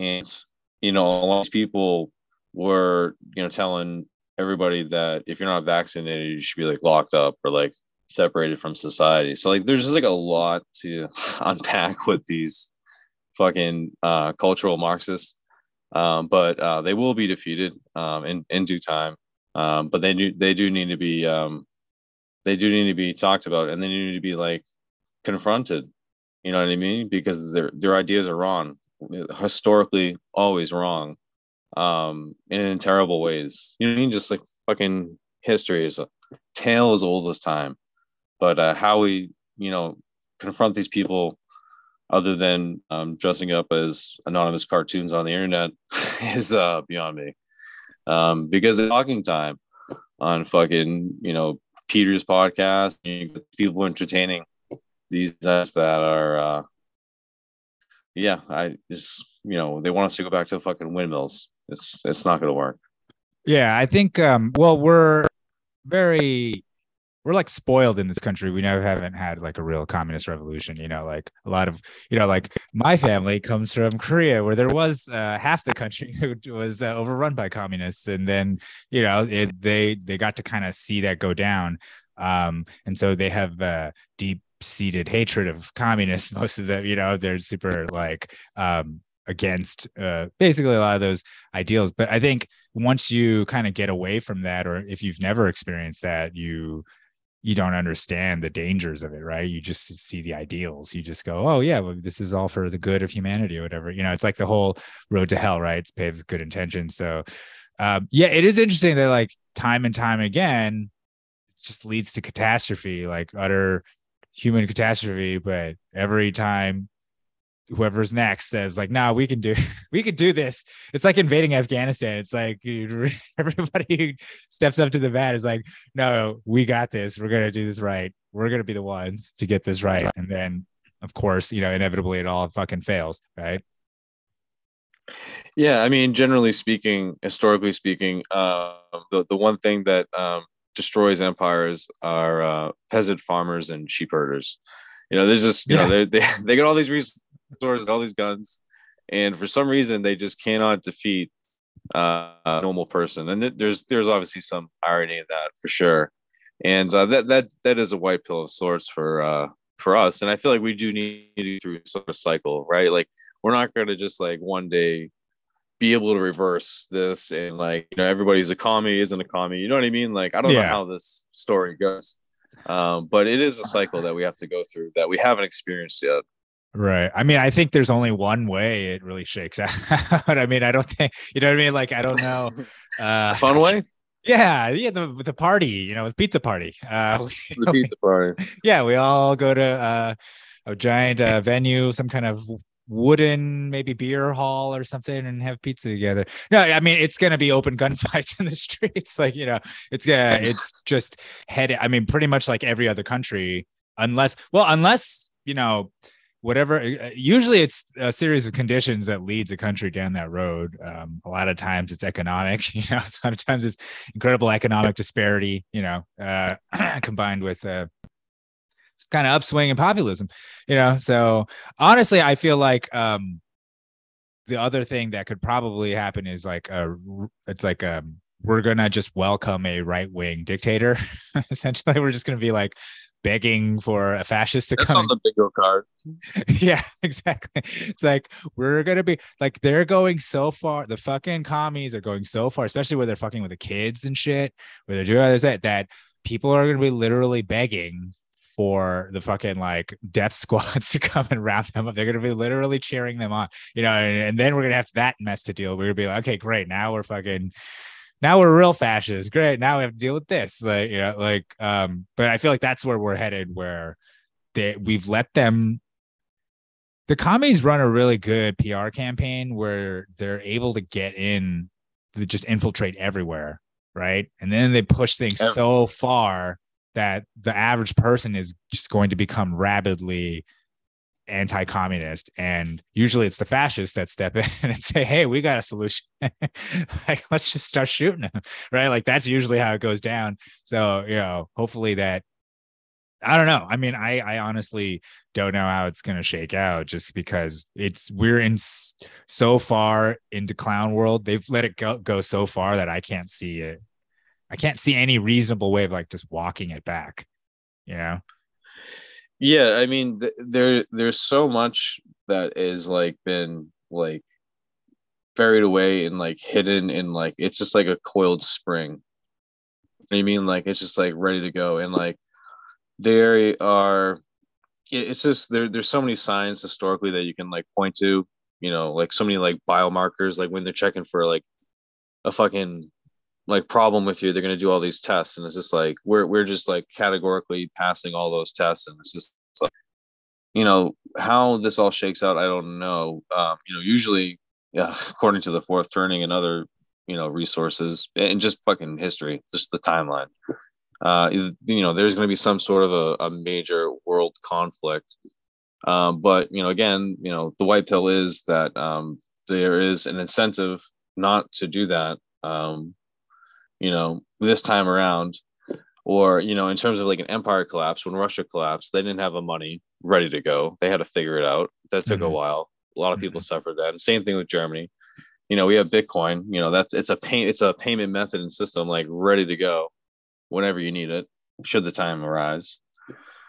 F: and you know a lot of people were you know telling everybody that if you're not vaccinated you should be like locked up or like separated from society. So like there's just like a lot to unpack with these fucking uh, cultural Marxists. Um, but uh, they will be defeated um, in in due time. Um, but they do they do need to be um, they do need to be talked about, and they need to be like confronted. You know what I mean? Because their their ideas are wrong, historically always wrong, um, and in terrible ways. You know what I mean? Just like fucking history is a tale as old as time. But uh, how we you know confront these people other than um, dressing up as anonymous cartoons on the internet is uh, beyond me. Um, because the talking time on fucking, you know, Peter's podcast, people entertaining these guys that are, uh, yeah, I just, you know, they want us to go back to the fucking windmills. It's, it's not going to work.
E: Yeah, I think um well we're very we're like spoiled in this country. We never haven't had like a real communist revolution, you know, like a lot of, you know, like my family comes from Korea where there was uh, half the country who was uh, overrun by communists and then, you know, it, they they got to kind of see that go down. Um and so they have uh deep seated hatred of communists most of them, you know, they're super like um against uh basically a lot of those ideals, but I think once you kind of get away from that or if you've never experienced that you you don't understand the dangers of it right? You just see the ideals. You just go oh yeah well, this is all for the good of humanity or whatever you know it's like the whole road to hell right? It's paved with good intentions so um, yeah it is interesting that like time and time again it just leads to catastrophe like utter human catastrophe but every time whoever's next says like no we can do we can do this. It's like invading afghanistan. It's like everybody who steps up to the bat is like no we got this. We're gonna do this right. We're gonna be the ones to get this right. And then of course you know inevitably it all fucking fails right?
F: Yeah, I mean, generally speaking, historically speaking, uh, the the one thing that um, destroys empires are uh, peasant farmers and sheep herders. You know, there's just you
E: Yeah.
F: know they they they got all these resources, all these guns, and for some reason they just cannot defeat uh, a normal person. And th- there's there's obviously some irony in that for sure. And uh, that that that is a white pill of sorts for uh, for us. And I feel like we do need to go through sort of cycle, right? Like we're not going to just like one day be able to reverse this and like you know everybody's a commie isn't a commie you know what i mean like i don't know how this story goes um but it is a cycle that we have to go through that we haven't experienced yet
E: right. I mean i think there's only one way it really shakes out. I mean i don't think you know what i mean? Like i don't know uh
F: fun way?
E: Yeah yeah the, the party you know with pizza party. Uh
F: the pizza party.
E: Yeah we all go to uh, a giant uh, venue some kind of wooden maybe beer hall or something and have pizza together. No i mean it's gonna be open gunfights in the streets like you know it's gonna it's just head i mean pretty much like every other country unless well unless you know whatever uh, usually it's a series of conditions that leads a country down that road. Um, a lot of times it's economic you know sometimes it's incredible economic disparity you know uh, combined with uh, kind of upswing in populism you know? So honestly i feel like um the other thing that could probably happen is like a it's like um we're gonna just welcome a right-wing dictator essentially. We're just gonna be like begging for a fascist to
F: that's
E: come
F: on the bingo card
E: yeah, exactly. It's like we're gonna be like they're going so far. The fucking commies are going so far, especially where they're fucking with the kids and shit, where they're doing others that that people are gonna be literally begging for the fucking like death squads to come and wrap them up. They're gonna be literally cheering them on, you know, and, and then we're gonna have that mess to deal. We're gonna be like, okay, great, now we're fucking now we're real fascists. Great. Now we have to deal with this. Like, you know, like, um, but I feel like that's where we're headed, where they we've let them the commies run a really good PR campaign where they're able to get in to just infiltrate everywhere, right? And then they push things so far that the average person is just going to become rabidly anti-communist and usually it's the fascists that step in and say hey we got a solution. Like let's just start shooting them right? Like that's usually how it goes down. So you know hopefully that i don't know. I mean i i honestly don't know how it's going to shake out just because it's we're in so far into clown world. They've let it go, go so far that i can't see it. I can't see any reasonable way of like just walking it back you know
F: Yeah, I mean, th- there there's so much that is like been like buried away and like hidden in like it's just like a coiled spring. You mean? Like it's just like ready to go, and like there are. It's just there. There's so many signs historically that you can like point to. You know, like so many like biomarkers. Like when they're checking for like a fucking like problem with you, they're gonna do all these tests, and it's just like we're we're just like categorically passing all those tests, and it's just it's like you know how this all shakes out. I don't know. Um, you know, usually, yeah, according to the fourth turning and other you know resources and just fucking history, just the timeline. Uh, you know, there's gonna be some sort of a, a major world conflict. Um, but you know, again, you know, the white pill is that um, there is an incentive not to do that. Um, you know, this time around, or you know, in terms of like an empire collapse, when Russia collapsed, they didn't have the money ready to go. They had to figure it out. That took a
E: Mhm.
F: while. A lot of people suffered that. Same thing with Germany. You know, we have Bitcoin. You know, that's it's a pay it's a payment method and system like ready to go whenever you need it, should the time arise.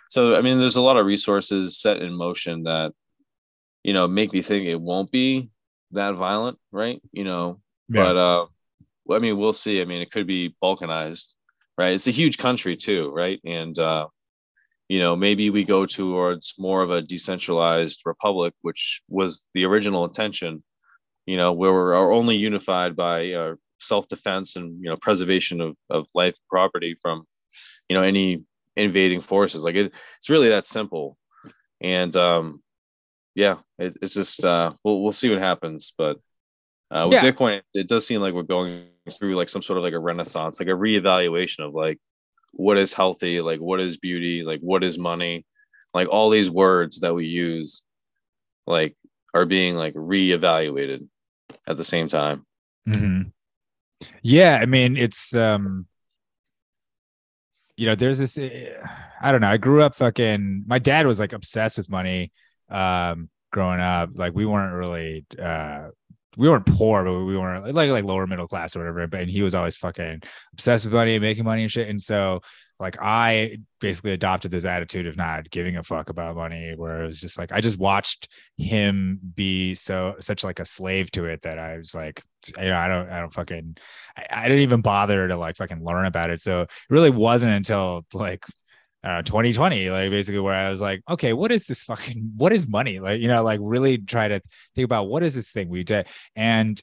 F: So I mean, there's a lot of resources set in motion that you know make me think it won't be that violent, right? You know, but uh I mean, we'll see. I mean, it could be balkanized, right? It's a huge country too, right? And uh, you know, maybe we go towards more of a decentralized republic, which was the original intention. You know, where we're only unified by uh, self-defense and you know preservation of of life property from you know any invading forces. Like it, it's really that simple. And um, yeah, it, it's just uh, we'll we'll see what happens, but uh, with
E: Yeah.
F: Bitcoin, it does seem like we're going through like some sort of like a renaissance, like a reevaluation of like what is healthy, like what is beauty, like what is money, like all these words that we use, like are being like reevaluated at the same time.
E: hmm Yeah, I mean, it's um, you know, there's this. eh, I don't know. I grew up fucking. My dad was like obsessed with money. Um, growing up, like we weren't really. uh we weren't poor, but we weren't like like lower middle class or whatever. But and he was always fucking obsessed with money and making money and shit. And so like I basically adopted this attitude of not giving a fuck about money, where it was just like I just watched him be so such like a slave to it that I was like, you know, I don't I don't fucking I, I didn't even bother to like fucking learn about it. So it really wasn't until like uh 2020 like basically where i was like okay what is this fucking what is money? Like you know like really try to think about what is this thing we did? And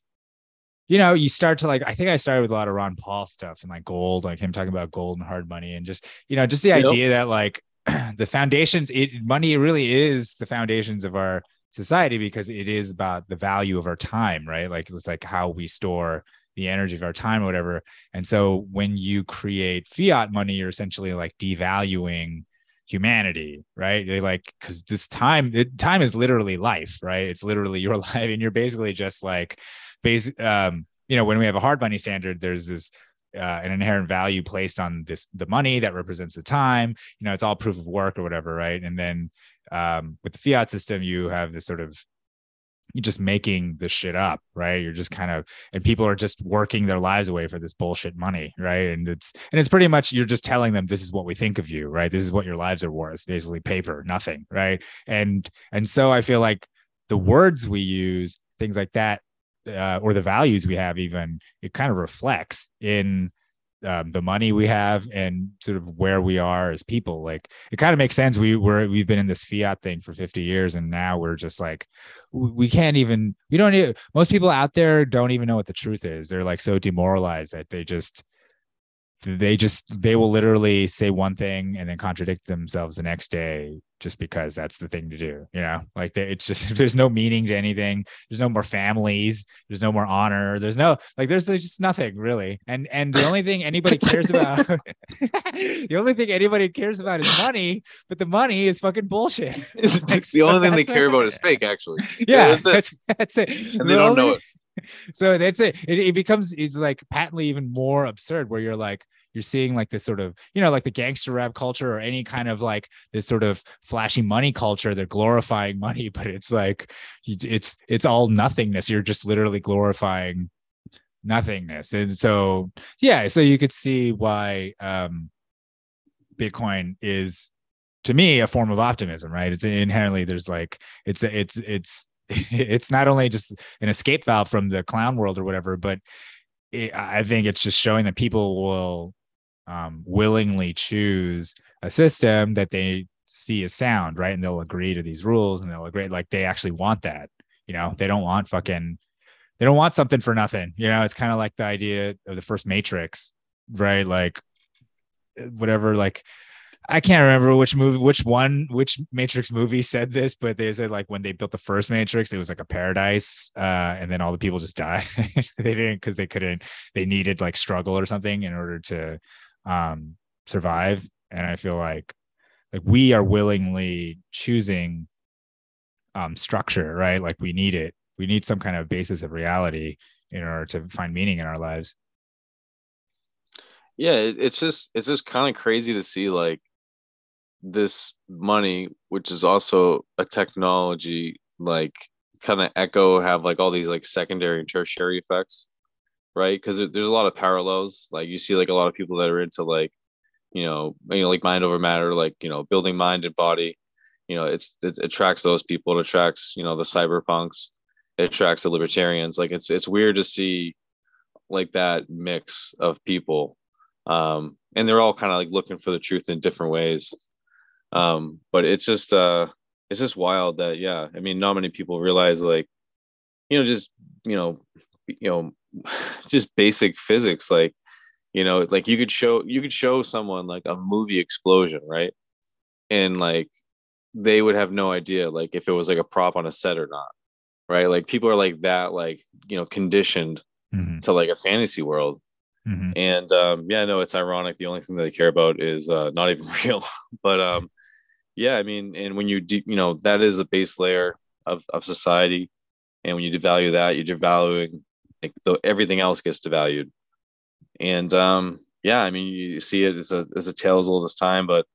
E: you know you start to like i think i started with a lot of ron paul stuff and like gold like him talking about gold and hard money and just you know just the
F: Yep.
E: idea that like the foundations it money really is the foundations of our society because it is about the value of our time right? Like it's like how we store the energy of our time or whatever and so when you create fiat money, you're essentially like devaluing humanity, right? They like because this time, it, time is literally life, right? It's literally your life, and you're basically just like, basic. Um, you know, when we have a hard money standard, there's this uh, an inherent value placed on this the money that represents the time. You know, it's all proof of work or whatever, right? And then um, with the fiat system, you have this sort of you're just making this shit up, right? You're just kind of and people are just working their lives away for this bullshit money, right? And it's and it's pretty much you're just telling them this is what we think of you, right? This is what your lives are worth, basically paper, nothing, right? And and so I feel like the words we use, things like that, uh, or the values we have, even it kind of reflects in um, the money we have and sort of where we are as people. Like it kind of makes sense. We were we've been in this fiat thing for 50 years, and now we're just like we can't even. We don't. e- Most people out there don't even know what the truth is. They're like so demoralized that they just they just they will literally say one thing and then contradict themselves the next day just because that's the thing to do you know? Like they, it's just there's no meaning to anything. There's no more families. There's no more honor. There's no like there's, there's just nothing really. And and the only thing anybody cares about the only thing anybody cares about is money but the money is fucking bullshit. Like,
F: the only thing they care about is fake, actually.
E: yeah
F: that's it.
E: that's, that's it.
F: And they don't know it.
E: so that's it. it it becomes it's like patently even more absurd where you're like you're seeing like this sort of you know like the gangster rap culture or any kind of like this sort of flashy money culture they're glorifying money but it's like it's it's all nothingness you're just literally glorifying nothingness and so yeah so you could see why um Bitcoin is to me a form of optimism, right? It's inherently there's like it's it's it's it's not only just an escape valve from the clown world or whatever, but it, I think it's just showing that people will um, willingly choose a system that they see as sound, right? And they'll agree to these rules and they'll agree like they actually want that. You know, they don't want fucking they don't want something for nothing. You know, it's kind of like the idea of the first Matrix, right? Like whatever, like I can't remember which movie, which one, which Matrix movie said this, but they said like when they built the first Matrix, it was like a paradise, uh, and then all the people just died. they didn't because they couldn't, they needed like struggle or something in order to um, survive. And I feel like like we are willingly choosing um, structure, right? Like we need it. We need some kind of basis of reality in order to find meaning in our lives.
F: yeah it's just it's just kind of crazy to see like this money which is also a technology like kind of echo have like all these like secondary and tertiary effects right? Because there's a lot of parallels. Like you see like a lot of people that are into like you know you know like mind over matter like you know building mind and body. You know it's it attracts those people. It attracts you know the cyberpunks. It attracts the libertarians. Like it's it's weird to see like that mix of people. Um and they're all kind of like looking for the truth in different ways um but it's just uh it's just wild that yeah i mean not many people realize like you know just you know you know just basic physics like you know like you could show you could show someone like a movie explosion right? And like they would have no idea like if it was like a prop on a set or not right? Like people are like that like you know conditioned
E: Mhm,
F: to like a fantasy world
E: mhm.
F: and um yeah no it's ironic. The only thing that they care about is uh not even real. But um yeah i mean and when you de- you know that is a base layer of of society. And when you devalue that you're devaluing like the, everything else gets devalued. And um yeah i mean you see it as a as a tale as old as time but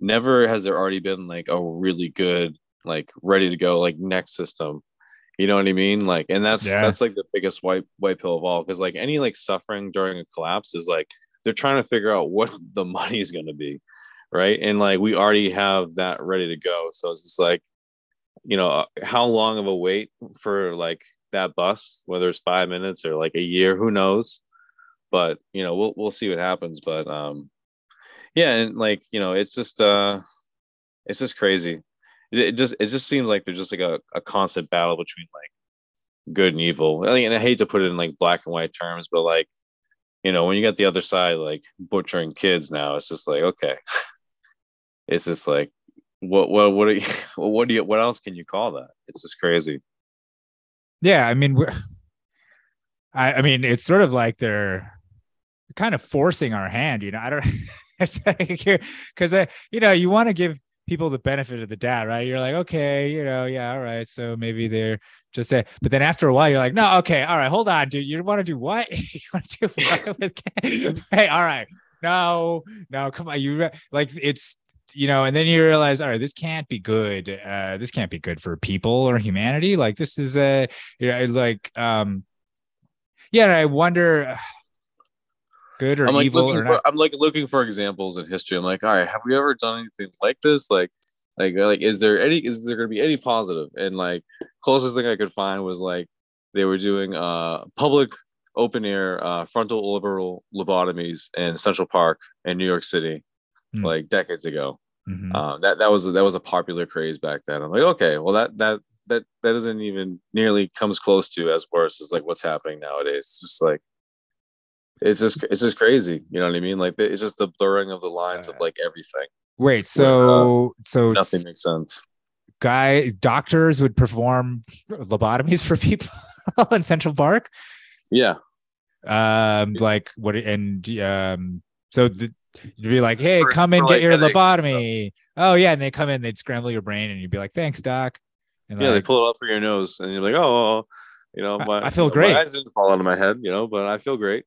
F: never has there already been like a really good like ready to go like next system you know what i mean? Like and that's
E: Yeah.
F: that's like the biggest white white pill of all because like any like suffering during a collapse is like they're trying to figure out what the money is going to be right? And like we already have that ready to go. So it's just like you know uh, how long of a wait for like that bus whether it's five minutes or like a year who knows? But you know we'll we'll see what happens. But um yeah and like you know it's just uh it's just crazy it, it just it just seems like there's just like a, a constant battle between like good and evil. I mean, and i hate to put it in like black and white terms but like you know when you got the other side like butchering kids now it's just like okay. It's just like what what what you, what do you what else can you call that? It's just crazy.
E: Yeah, I mean, I, I mean, it's sort of like they're kind of forcing our hand, you know. I don't, because you know, you want to give people the benefit of the doubt, right? You're like, okay, you know, yeah, all right, so maybe they're just say, but then after a while, you're like, no, okay, all right, hold on, dude, you want to do what? you want to do what with? hey, all right, no, no, come on, you re- like it's you know, and then you realize, all right, this can't be good. Uh, this can't be good for people or humanity. Like this is a, you know, like, um, yeah. I wonder, good or
F: I'm like
E: evil
F: looking
E: or
F: for. I'm like looking for examples in history. I'm like, all right, have we ever done anything like this? Like, like, like, is there any? Is there going to be any positive? And like, closest thing I could find was like they were doing uh public open air uh frontal liberal lobotomies in Central Park in New York City,
E: Hmm.
F: like decades ago.
E: Mhm.
F: Um, that that was that was a popular craze back then. I'm like, okay, well that that that that doesn't even nearly comes close to as worse as like what's happening nowadays. It's just like it's just it's just crazy. You know what I mean? Like it's just the blurring of the lines of like everything.
E: Wait, so so
F: uh, Nothing makes sense.
E: guy doctors would perform lobotomies for people in Central Park.
F: Yeah,
E: Um, like what? And um, so the, you'd be like, hey,
F: For-
E: come
F: for,
E: and get
F: like,
E: your
F: headaches and stuff.
E: lobotomy. Oh yeah, and they come in, they'd scramble your brain, and you'd be like, thanks, doc. And
F: yeah. They pull it up for your nose, and you're like, oh, you know,
E: I-
F: my
E: I feel
F: my
E: great.
F: eyes didn't fall out of my head, you know, but I feel great.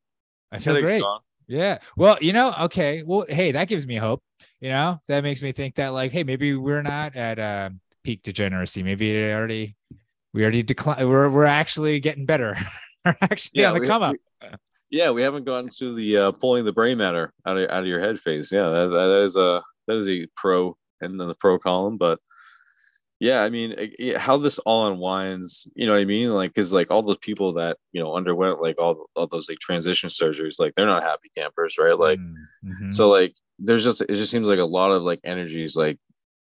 E: I feel great.
F: gone.
E: Yeah. Well, you know, okay. Well, hey, that gives me hope. You know, that makes me think that like, hey, maybe we're not at um, peak degeneracy. Maybe it already we already decline. We're we're actually getting better. we're actually
F: Yeah,
E: on the
F: we-
E: come up.
F: Yeah, we haven't gotten to the uh, pulling the brain matter out of out of your head phase. Yeah, that, that is a that is a pro and then the pro column. But yeah, I mean, how this all unwinds, you know what I mean? Like, because like all those people that you know underwent like all all those like transition surgeries, like they're not happy campers, right? Like,
E: Mm, mhm.
F: so like there's just it just seems like a lot of like energies like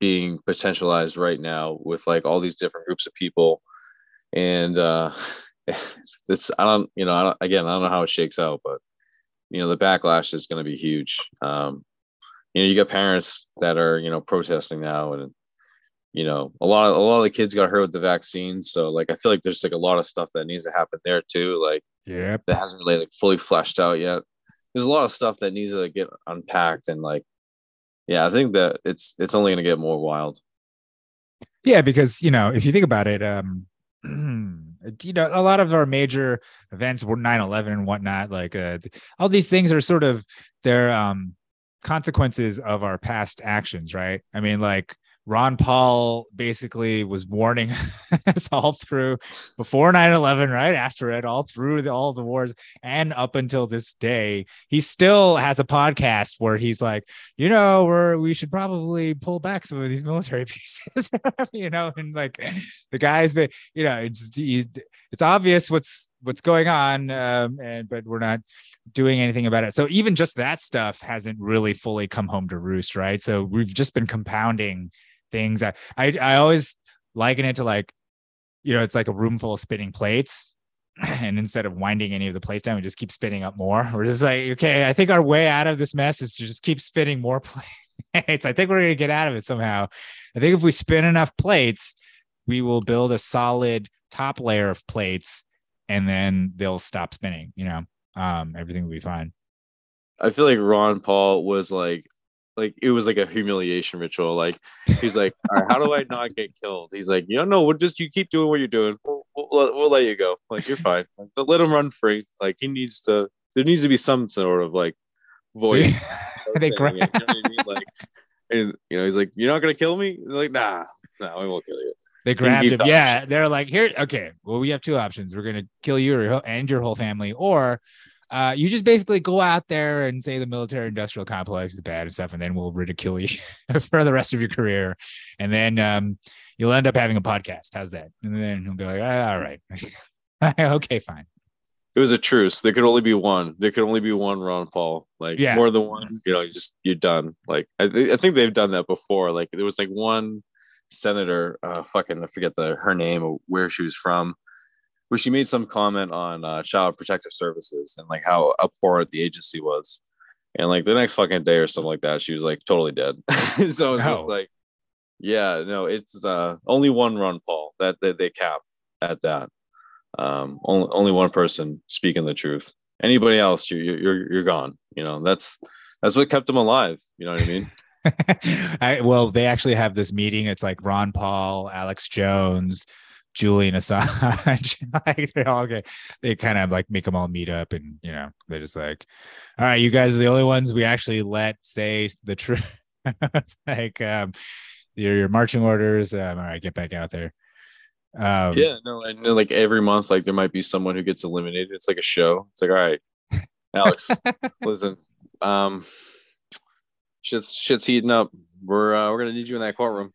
F: being potentialized right now with like all these different groups of people and uh it's i don't you know I don't, again i don't know how it shakes out but you know the backlash is going to be huge um you know you got parents that are you know protesting now and you know a lot of a lot of the kids got hurt with the vaccine so like i feel like there's like a lot of stuff that needs to happen there too like
E: yeah
F: that hasn't really like fully fleshed out yet. There's a lot of stuff that needs to get unpacked and like, yeah, I think that it's it's only gonna get more wild.
E: Yeah, because you know, if you think about it, um, you know, a lot of our major events were 9-11 and whatnot. Like uh, all these things are sort of their um consequences of our past actions, right? I mean, like Ron Paul basically was warning us all through before 9-11, right? After it, all through the, all the wars, and up until this day, he still has a podcast where he's like, you know, we're we should probably pull back some of these military pieces, you know, and like the guy's been, you know, it's it's obvious what's what's going on, um, and but we're not doing anything about it. So even just that stuff hasn't really fully come home to roost, right? So we've just been compounding things. I I, I always liken it to like, you know, it's like a room full of spinning plates. And instead of winding any of the plates down, we just keep spinning up more. We're just like, okay, I think our way out of this mess is to just keep spinning more plates. I think we're gonna get out of it somehow. I think if we spin enough plates, we will build a solid top layer of plates, and then they'll stop spinning. You know, um, everything will be fine.
F: I feel like Ron Paul was like like it was like a humiliation ritual. Like he's like, right, how do I not get killed? He's like, you don't know, we'll just you keep doing what you're doing. We'll, we'll, let- we'll let you go. Like you're fine. Like, but let him run free. Like he needs to. There needs to be some sort of like voice.
E: They gra-
F: it, you know I mean? Like, and, you know, he's like, "You're not gonna kill me." They're like, "Nah, nah, we won't kill you."
E: They grabbed him. Yeah, they're like, here, okay. Well, we have two options. We're gonna kill you or and your whole family, or uh, you just basically go out there and say the military-industrial complex is bad and stuff, and then we'll ridicule you for the rest of your career, and then um, you'll end up having a podcast. How's that? And then he'll be like, ah, all right, okay, fine.
F: It was a truce. There could only be one. There could only be one Ron Paul. Like
E: Yeah.
F: more than one, you know, just you're done. Like I, th- I think they've done that before. Like there was like one senator, uh, fucking I forget the her name or where she was from, where she made some comment on uh, Child Protective Services and like how abhorrent the agency was. And like the next fucking day or something like that, she was like totally dead. so it's
E: No.
F: just like, yeah, no, it's uh only one Ron Paul that, that they cap at that. Um, only only one person speaking the truth. Anybody else, you you- you're you're gone. You know that's that's what kept them alive. You know what I mean?
E: I, well, they actually have this meeting. It's like Ron Paul, Alex Jones, Julian Assange. like they all they kind of like make them all meet up, and you know, they're just like, "All right, you guys are the only ones we actually let say the truth." like, um, your your marching orders. Um, all right, get back out there. Um,
F: yeah, no, and like every month, like there might be someone who gets eliminated. It's like a show. It's like, all right, Alex, listen, um, shit's shit's heating up. We're uh, we're gonna need you in that courtroom.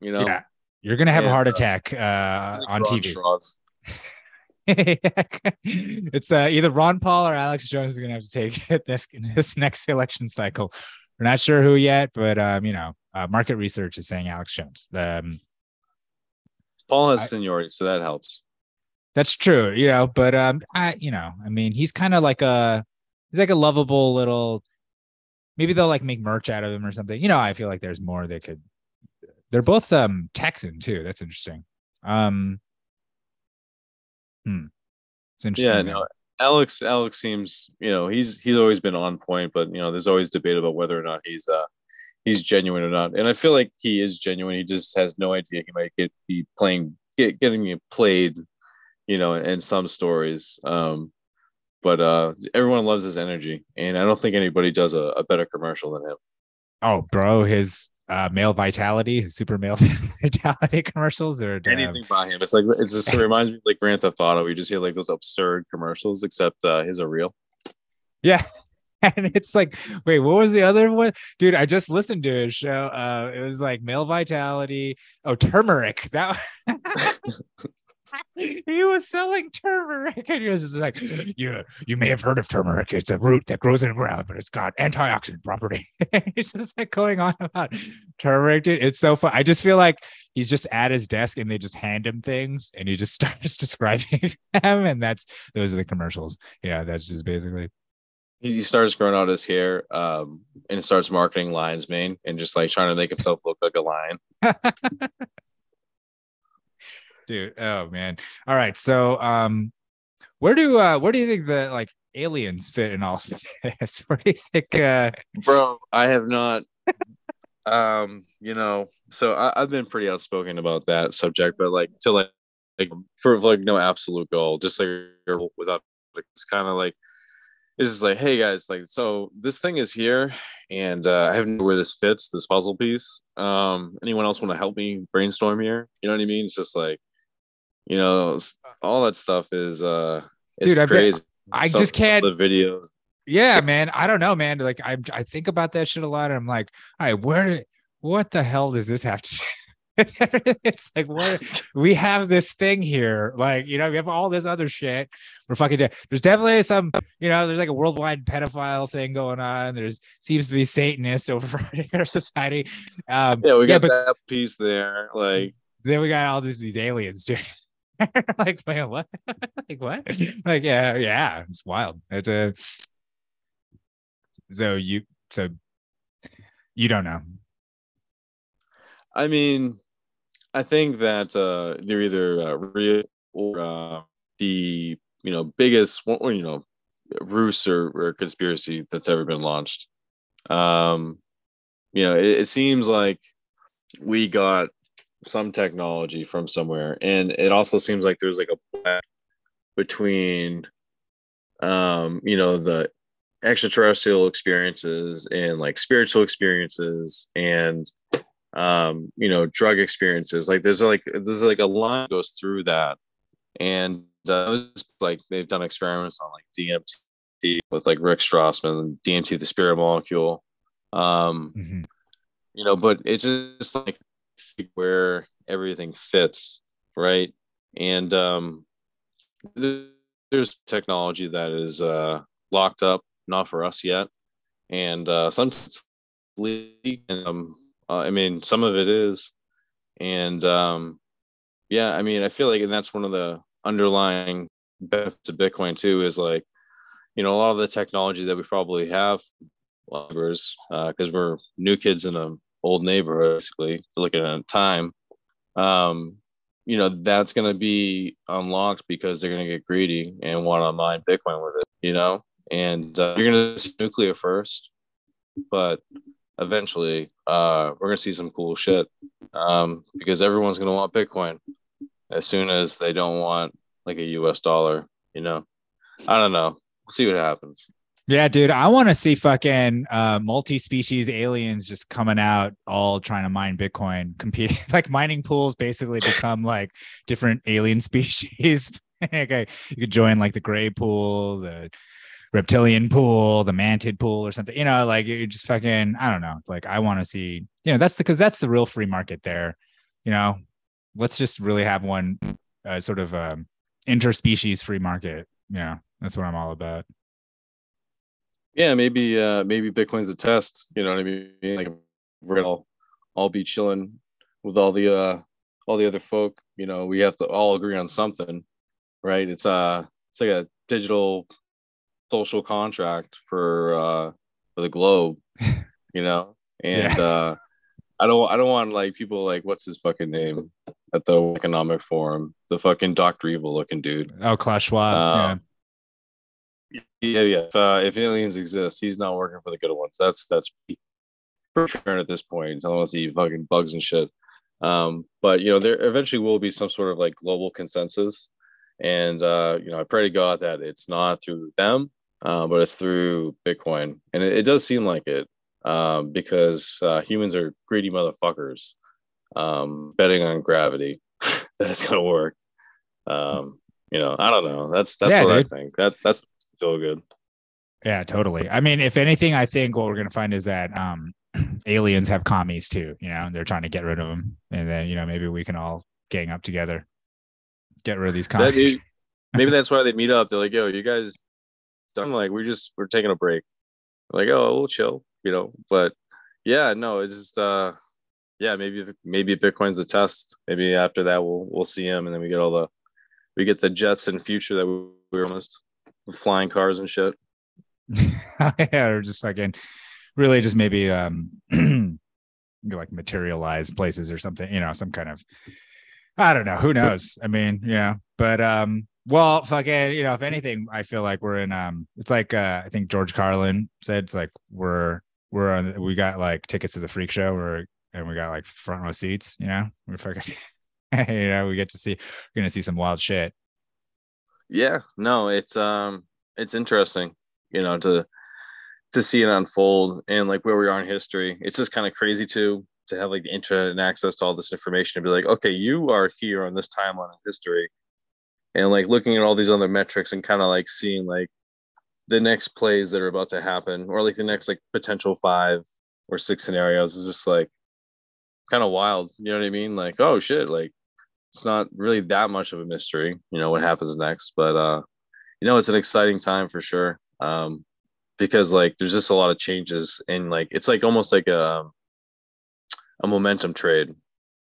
F: You know,
E: yeah. You're gonna have a heart attack uh,
F: This is like
E: on TV. it's uh, either Ron Paul or Alex Jones is going to have to take it this this next election cycle. We're not sure who yet, but um, you know, uh, market research is saying Alex Jones. Um,
F: Paul has
E: I-
F: seniority, so that helps.
E: that's true, you know. But um, I, you know, I mean, he's kind of like a he's like a lovable little. Maybe they'll like make merch out of him or something. You know, I feel like there's more they could. They're both um Texan too. That's interesting. Um, hmm. It's interesting.
F: Yeah, no, Alex Alex seems, you know, he's he's always been on point, but you know, there's always debate about whether or not he's uh he's genuine or not. And I feel like he is genuine. He just has no idea he might get be playing get getting played, you know, in some stories. Um but uh everyone loves his energy and I don't think anybody does a, a better commercial than him.
E: Oh, bro, his uh, male vitality, super male vitality commercials, or um,
F: Anything by him. It's like it's just it reminds me of like Grand Theft Auto. We just hear like those absurd commercials, except uh, his are real.
E: Yeah. And it's like, wait, what was the other one? Dude, I just listened to his show. Uh, it was like male vitality. Oh, turmeric. That he was selling turmeric. And he was just like, you, you may have heard of turmeric. It's a root that grows in the ground, but it's got antioxidant property. he's just like going on about turmeric. Dude. It's so fun. I just feel like he's just at his desk and they just hand him things and he just starts describing them. And that's those are the commercials. Yeah, that's just basically
F: He, he starts growing out his hair, um, and starts marketing lion's mane and just like trying to make himself look like a lion.
E: Dude oh man. All right so um where do uh where do you think the like aliens fit in all this? Where do you think uh
F: bro i have not um you know so I, i've been pretty outspoken about that subject but like to like like for like no absolute goal just like without it's kind of like it's just like hey guys like so this thing is here and uh i have no where this fits this puzzle piece. Um anyone else want to help me brainstorm here? You know what i mean? It's just like you know all that stuff is uh it's
E: Dude, I bet- I
F: Some-
E: just can't-
F: the videos.
E: Yeah man i don't know man like i i think about that shit a lot and i'm like all right where what the hell does this have to it's like what we have this thing here like you know we have all this other shit. We're fucking dead. there's definitely some you know there's like a worldwide pedophile thing going on. There's seems to be satanists over our society. Um
F: yeah we got
E: but
F: that piece there like
E: then we got all these these aliens too. like, man, what? like what? Like, yeah, yeah, it's wild. It's a so you so you don't know.
F: I mean, I think that uh, they're either uh, real or uh, the you know biggest one, or, you know ruse or, or conspiracy that's ever been launched. Um, you know, it, it seems like we got some technology from somewhere, and it also seems like there's like a blend between, um, you know, the extraterrestrial experiences and like spiritual experiences and um you know drug experiences. Like there's like there's like a line goes through that. And uh, like they've done experiments on like dmt with like rick strassman dmt the spirit molecule. Um
E: Mhm.
F: you know but it's just like where everything fits right? And um th- there's technology that is uh locked up not for us yet. And uh and um uh, i mean some of it is. And um yeah i mean i feel like and that's one of the underlying benefits of bitcoin too is like you know a lot of the technology that we probably have lovers uh because we're new kids in an old neighborhood basically looking at time um you know that's going to be unlocked because they're going to get greedy and want to mine bitcoin with it you know? And uh, you're going to see nuclear first but eventually uh we're going to see some cool shit um because everyone's going to want bitcoin as soon as they don't want like a us dollar you know? I don't know. We'll see what happens
E: Yeah, dude, I want to see fucking uh, multi-species aliens just coming out, all trying to mine Bitcoin, competing. like mining pools basically become like different alien species. okay, you could join like the gray pool, the reptilian pool, the mantid pool, or something. You know, like you just fucking. I don't know. Like I want to see. You know, that's because that's the real free market there. You know, let's just really have one uh, sort of um, interspecies free market. Yeah, that's what I'm all about.
F: Yeah maybe uh maybe bitcoin's a test you know what i mean? Like we're gonna all, all be chilling with all the uh all the other folk you know we have to all agree on something right? It's uh it's like a digital social contract for uh for the globe you know? And uh i don't i don't want like people like what's his fucking name at the economic forum? The fucking dr evil looking dude.
E: Oh, Klaus Schwab. yeah.
F: Um, yeah, yeah. If, uh, if aliens exist, he's not working for the good ones. That's that's pretty sure at this point, unless he fucking bugs and shit. Um, but you know, there eventually will be some sort of like global consensus, and uh, you know, I pray to God that it's not through them, uh, but it's through Bitcoin, and it, it does seem like it. um, because uh, humans are greedy motherfuckers. Um, betting on gravity that it's gonna work. Um, you know, I don't know. That's that's
E: Yeah,
F: what
E: dude.
F: I think. That that's still good.
E: Yeah, totally. I mean, if anything, I think what we're gonna find is that um aliens have commies too, you know, and they're trying to get rid of them. And then, you know, maybe we can all gang up together, get rid of these commies.
F: maybe, maybe that's why they meet up. They're like, "Yo, you guys done? Like, we're just we're taking a break." like, "Oh, we'll chill," you know. But yeah, no, it's just uh, yeah, maybe maybe Bitcoin's a test. Maybe after that we'll we'll see him, and then we get all the we get the jets in future that we, we promised, flying cars and shit.
E: yeah, or just fucking really just maybe um like materialized places or something, you know, some kind of I don't know, who knows? I mean, yeah, but um well, fucking, you know, if anything, I feel like we're in um it's like uh I think George Carlin said it's like we're we're on we got like tickets to the freak show or and we got like front row seats, you know. We're fucking you know, we get to see we're gonna see some wild shit.
F: Yeah, no, it's um it's interesting, you know, to to see it unfold and like where we are in history. It's just kind of crazy to to have like the internet and access to all this information and be like, okay, you are here on this timeline of history. And like looking at all these other metrics and kind of like seeing like the next plays that are about to happen or like the next like potential five or six scenarios is just like kind of wild. You know what I mean? Like, oh shit, like it's not really that much of a mystery, you know, what happens next. But uh, you know, it's an exciting time for sure. Um, because like there's just a lot of changes and like it's like almost like a a momentum trade,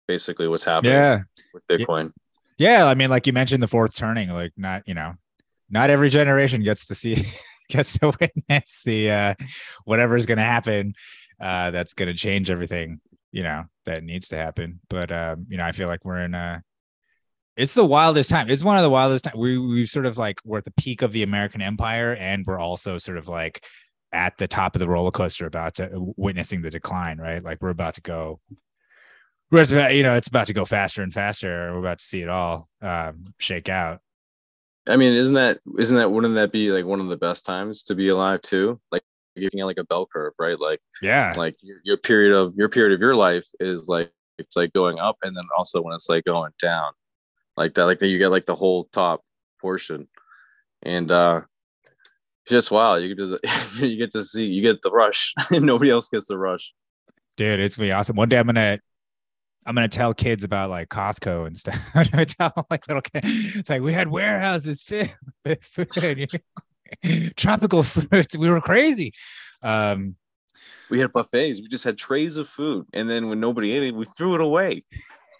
F: basically what's happening
E: Yeah.
F: with Bitcoin.
E: Yeah, I mean, like you mentioned, the fourth turning. Like, not you know, not every generation gets to see gets to witness the uh, whatever is going to happen. Uh, that's going to change everything. You know that needs to happen. But um, you know, I feel like we're in a. It's the wildest time. It's one of the wildest time. We we sort of like we're at the peak of the American Empire, and we're also sort of like at the top of the roller coaster, about to witnessing the decline. Right, like we're about to go we're about, you know, it's about to go faster and faster. We're about to see it all um, shake out.
F: I mean, isn't that isn't that wouldn't that be like one of the best times to be alive too? Like it like a bell curve, right? Like
E: Yeah.
F: like your, your period of your period of your life is like it's like going up and then also when it's like going down like that like that you get like the whole top portion and uh just wow you get to you get to see you get the rush and nobody else gets the rush
E: Dude, it's gonna be awesome. One day I'm gonna I'm gonna tell kids about like Costco and stuff. I'm gonna tell like little kids. It's like we had warehouses filled with food, tropical fruits. We were crazy. Um,
F: we had buffets we just had trays of food and then when nobody ate it we threw it away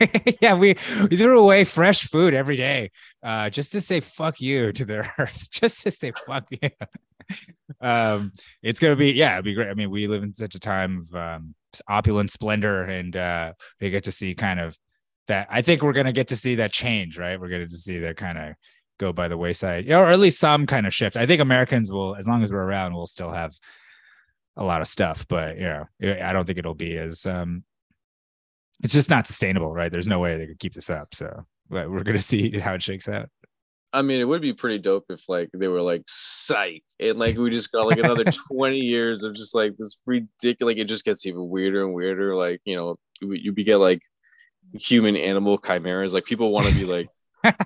E: yeah, we, we threw away fresh food every day, uh, just to say fuck you to the earth, just to say fuck you. um, it's gonna be yeah, it'd be great. I mean, we live in such a time of um, opulent splendor, and uh, we get to see kind of that. I think we're gonna get to see that change, right? We're gonna to see that kind of go by the wayside, or at least some kind of shift. I think Americans will, as long as we're around, we'll still have a lot of stuff, but you know, I don't think it'll be as um it's just not sustainable, right? There's no way they could keep this up. So but we're gonna see how it shakes out.
F: I mean, it would be pretty dope if like they were like psych, and like we just got like another twenty years of just like this ridiculous. Like it just gets even weirder and weirder. Like you know, you, you be get like human animal chimeras. Like people want to be like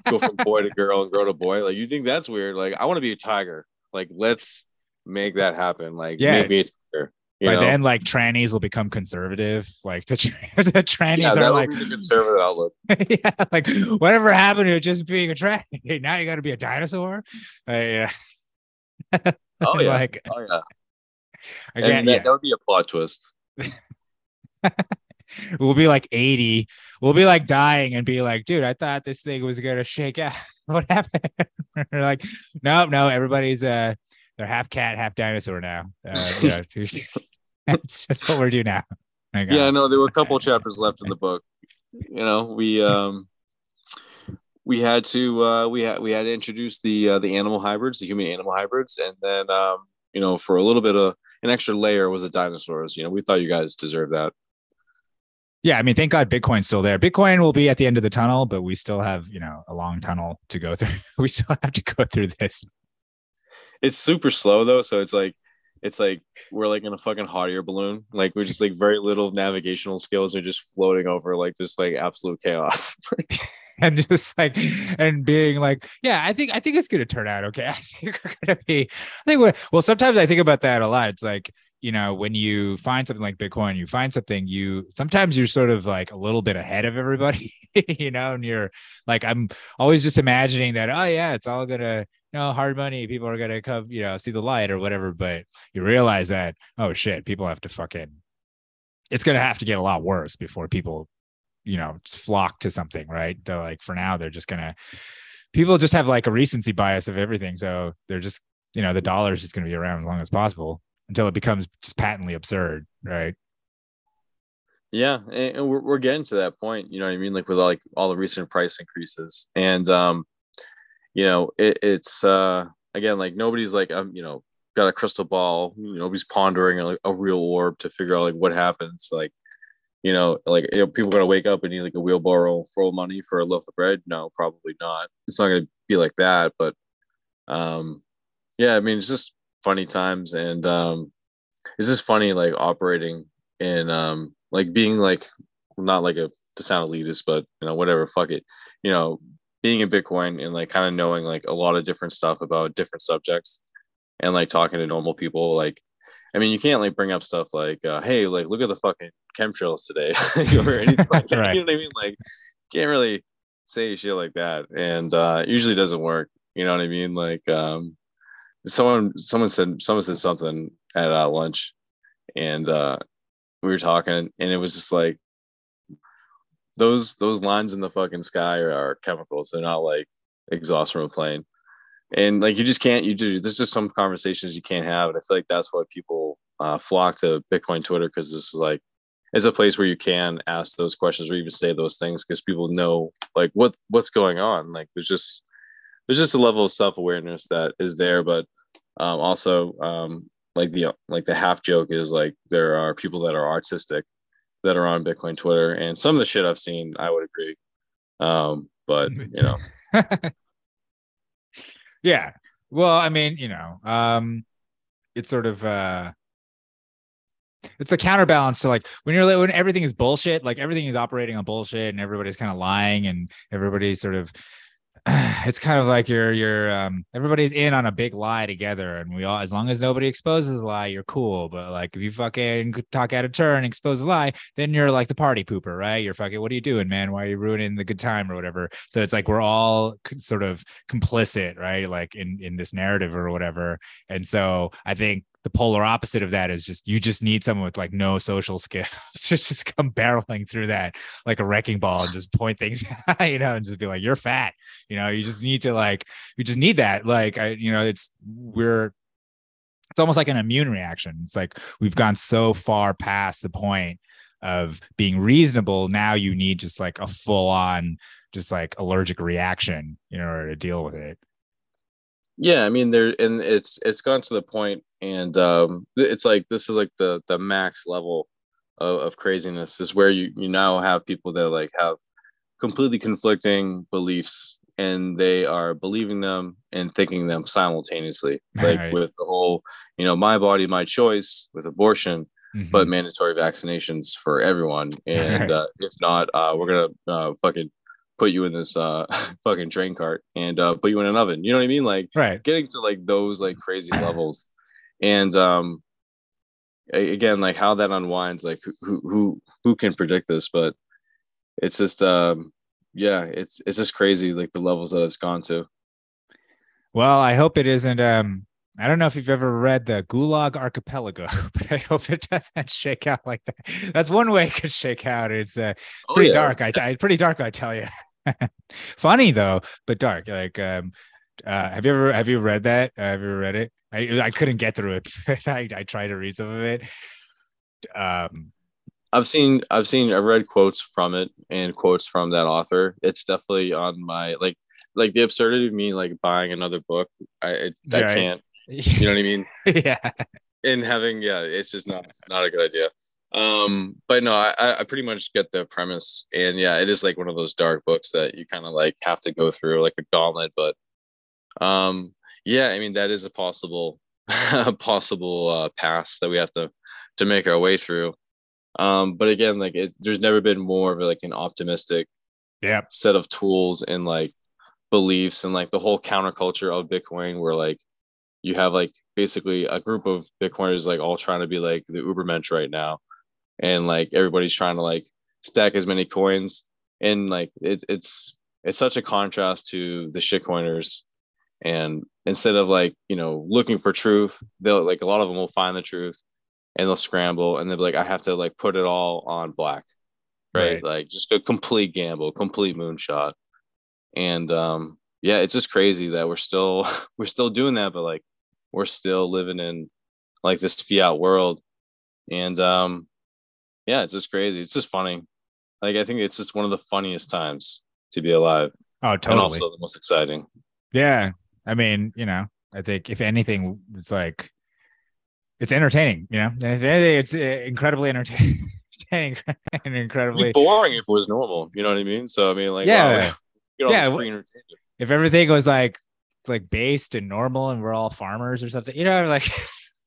F: go from boy to girl and girl to boy. Like you think that's weird? Like I want to be a tiger. Like let's make that happen. Like
E: Yeah.
F: me a tiger. You
E: By
F: know?
E: then, like trannies will become conservative. Like the, tra- the trannies
F: yeah,
E: are like,
F: conservative outlook.
E: yeah, like whatever happened to just being a tranny? Now you got to be a dinosaur. Uh, yeah.
F: Oh yeah,
E: like
F: oh yeah.
E: again,
F: and that,
E: yeah.
F: that would be a plot twist.
E: we'll be like 80 we'll be like dying and be like dude i thought this thing was gonna shake out what happened like no no everybody's uh they're half cat half dinosaur now uh, yeah. It's just what we're doing now.
F: Yeah
E: uh,
F: no there were a couple chapters left in the book. You know we um we had to uh we had we had to introduce the uh, the animal hybrids the human animal hybrids and then um you know for a little bit of an extra layer was the dinosaurs. You know we thought you guys deserved that.
E: Yeah i mean thank god bitcoin's still there. Bitcoin will be at the end of the tunnel but we still have you know a long tunnel to go through. We still have to go through this.
F: It's super slow though so it's like it's like we're like in a fucking hot air balloon. Like we're just like very little navigational skills are just floating over like just like absolute chaos.
E: and just like and being like yeah i think i think it's gonna turn out okay i think we're gonna be i think we're, well sometimes i think about that a lot it's like you know when you find something like bitcoin you find something you sometimes you're sort of like a little bit ahead of everybody you know and you're like i'm always just imagining that oh yeah it's all gonna you know hard money people are gonna come you know see the light or whatever but you realize that oh shit people have to fucking it's gonna have to get a lot worse before people you know flock to something right they're like for now they're just gonna people just have like a recency bias of everything so they're just you know the dollar is just gonna be around as long as possible until it becomes just patently absurd right
F: Yeah, and, and we're, we're getting to that point. You know what I mean? Like with like all the recent price increases, and um, you know, it, it's uh again like nobody's like um, you know, got a crystal ball. You know, nobody's pondering like a real orb to figure out like what happens. Like, you know, like you know, people gonna wake up and need like a wheelbarrow full of money for a loaf of bread. No, probably not. It's not gonna be like that. But um, yeah, I mean, it's just funny times, and um, it's just funny like operating and um like being like not like a to sound elitist, but you know, whatever, fuck it. You know, being in Bitcoin and like kind of knowing like a lot of different stuff about different subjects and like talking to normal people, like I mean, you can't like bring up stuff like, uh, hey, like look at the fucking chemtrails today or anything like that.
E: Right.
F: You know what I mean? Like can't really say shit like that. And uh usually doesn't work. You know what I mean? Like um someone someone said someone said something at uh, lunch and uh we were talking and it was just like those those lines in the fucking sky are, are chemicals. They're not like exhaust from a plane. And like you just can't you do there's just some conversations you can't have. And i feel like that's why people uh, flock to bitcoin twitter because this is like it's a place where you can ask those questions or even say those things because people know like what what's going on. Like there's just there's just a level of self-awareness that is there. But um, also um, like the like the half joke is like there are people that are artistic that are on bitcoin twitter and some of the shit i've seen i would agree. Um, but you know.
E: Yeah. Well i mean you know um it's sort of uh it's a counterbalance to like when you're like when everything is bullshit like everything is operating on bullshit and everybody's kind of lying and everybody's sort of it's kind of like you're you're um everybody's in on a big lie together and we all as long as nobody exposes the lie you're cool. But like if you fucking talk out of turn expose the lie then you're like the party pooper right? You're fucking what are you doing man? Why are you ruining the good time or whatever? So it's like we're all sort of complicit right? Like in in this narrative or whatever. And so i think the polar opposite of that is just you just need someone with like no social skills to just come barreling through that like a wrecking ball and just point things you know and just be like you're fat you know you just need to like you just need that like i you know it's we're it's almost like an immune reaction. It's like we've gone so far past the point of being reasonable now you need just like a full on just like allergic reaction in order to deal with it
F: yeah i mean there and it's it's gone to the point and um it's like this is like the the max level of, of craziness is where you you now have people that like have completely conflicting beliefs and they are believing them and thinking them simultaneously like
E: Right.
F: with the whole you know my body my choice with abortion
E: Mhm.
F: but mandatory vaccinations for everyone and
E: Right.
F: uh, if not uh, we're gonna uh, fucking put you in this uh, fucking train cart and uh, put you in an oven you know what i mean like
E: right
F: getting to like those like crazy levels and um again like how that unwinds like who who who, who can predict this but it's just um yeah it's it's just crazy like the levels that it's gone to
E: Well, I hope it isn't. Um, I don't know if you've ever read the Gulag Archipelago, but I hope it doesn't shake out like that. That's one way it could shake out. It's uh, it's
F: Oh,
E: pretty
F: yeah.
E: dark. I, I pretty dark. I tell you. Funny though, but dark. Like, um, uh, have you ever have you read that? Uh, have you ever read it? I I couldn't get through it. I I tried to read some of it. Um,
F: I've seen I've seen I've read quotes from it and quotes from that author. It's definitely on my like like the absurdity of me like buying another book. I I, I
E: Right.
F: can't. You know what I mean?
E: yeah.
F: and having yeah, it's just not not a good idea. Um, but no, I I- pretty much get the premise, and yeah, it is like one of those dark books that you kind of like have to go through like a gauntlet. But um, yeah, I mean that is a possible possible uh, paths that we have to to make our way through. Um, but again, like it, there's never been more of like an optimistic
E: Yeah.
F: set of tools and like beliefs and like the whole counterculture of Bitcoin, where like you have like basically a group of Bitcoiners like all trying to be like the Ubermensch right now, and like everybody's trying to like stack as many coins, and like it, it's it's such a contrast to the shitcoiners, and instead of like you know looking for truth, they'll like a lot of them will find the truth, and they'll scramble, and they'll be like, I have to like put it all on black, right?
E: Right.
F: Like just a complete gamble, complete moonshot. And um yeah it's just crazy that we're still we're still doing that but like we're still living in like this fiat world. And um yeah it's just crazy it's just funny like i think it's just one of the funniest times to be alive
E: Oh, totally.
F: and also the most exciting
E: Yeah. I mean, you know, I think if anything, it's like it's entertaining, you know, and if anything, it's uh, incredibly entertaining and incredibly.
F: boring if it was normal you know what i mean so i mean like
E: Yeah.
F: wow,
E: Yeah,
F: entertainment.
E: If everything was like like based and normal and we're all farmers or something, you know, like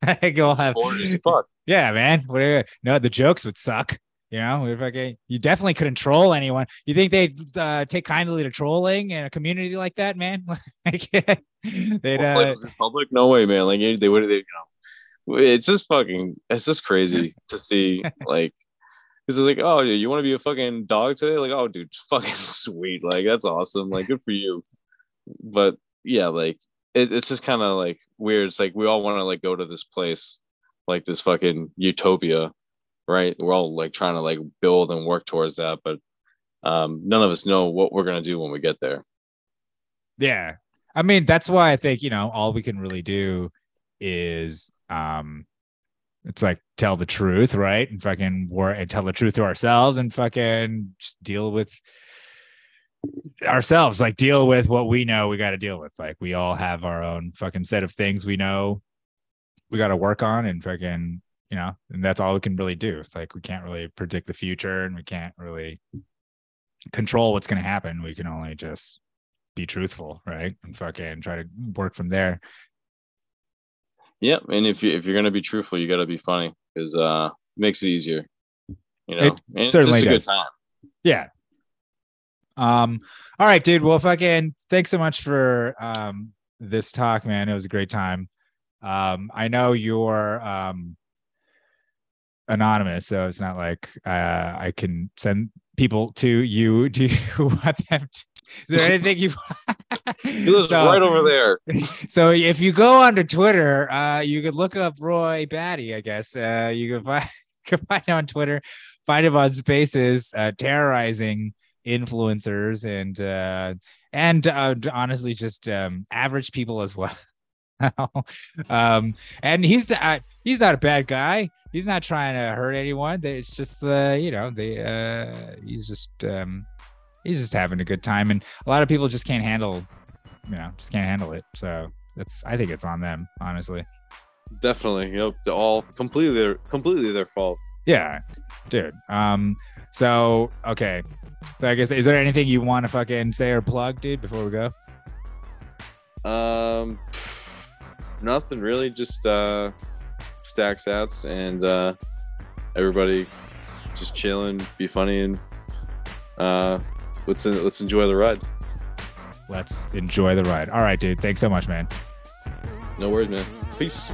E: I think you'll have
F: fuck.
E: Yeah, man. What no, the jokes would suck. You know, we're fucking, you definitely couldn't troll anyone. You think they'd uh, take kindly to trolling in a community like that, man? like, they'd, uh,
F: public no way man like they would they you know it's just fucking it's just crazy to see like this is like oh you want to be a fucking dog today like oh dude fucking sweet like that's awesome like good for you but yeah like it, it's just kind of like weird it's like we all want to like go to this place like this fucking utopia right we're all like trying to like build and work towards that but um none of us know what we're gonna do when we get there
E: yeah. I mean, that's why I think, you know, all we can really do is, um, it's like tell the truth, right? And fucking war and tell the truth to ourselves and fucking just deal with ourselves, like deal with what we know we got to deal with. Like we all have our own fucking set of things we know we got to work on and fucking, you know, and that's all we can really do. It's like we can't really predict the future and we can't really control what's going to happen. We can only just be truthful, right? And fucking try to work from there.
F: Yeah, and if you if you're gonna be truthful, you gotta be funny because uh it makes it easier. You know,
E: It
F: and it's
E: certainly
F: just a
E: does.
F: good time.
E: Yeah. Um, all right, dude. Well, fucking thanks so much for um this talk, man. It was a great time. Um, I know you're um anonymous, so it's not like uh I can send people to you. Do you want them to is there anything you
F: He lives
E: So-
F: right over there.
E: so if you go onto Twitter, uh, you could look up Roy Batty. I guess uh, you can find can find him on Twitter, find him on Spaces, uh, terrorizing influencers and uh, and uh, honestly, just um, average people as well. um, and he's uh, he's not a bad guy. He's not trying to hurt anyone. It's just uh, you know they uh, he's just um, he's just having a good time, and a lot of people just can't handle you know just can't handle it. So that's I think it's on them, honestly.
F: Definitely, you know, all completely their completely their fault.
E: Yeah, dude. Um, so okay, so I guess is there anything you want to fucking say or plug, dude, before we go?
F: Um, nothing really, just uh, stack sats and uh, everybody just chilling, be funny, and uh, let's let's enjoy the ride.
E: Let's enjoy the ride. All right, dude. Thanks so much, man.
F: No worries, man. Peace.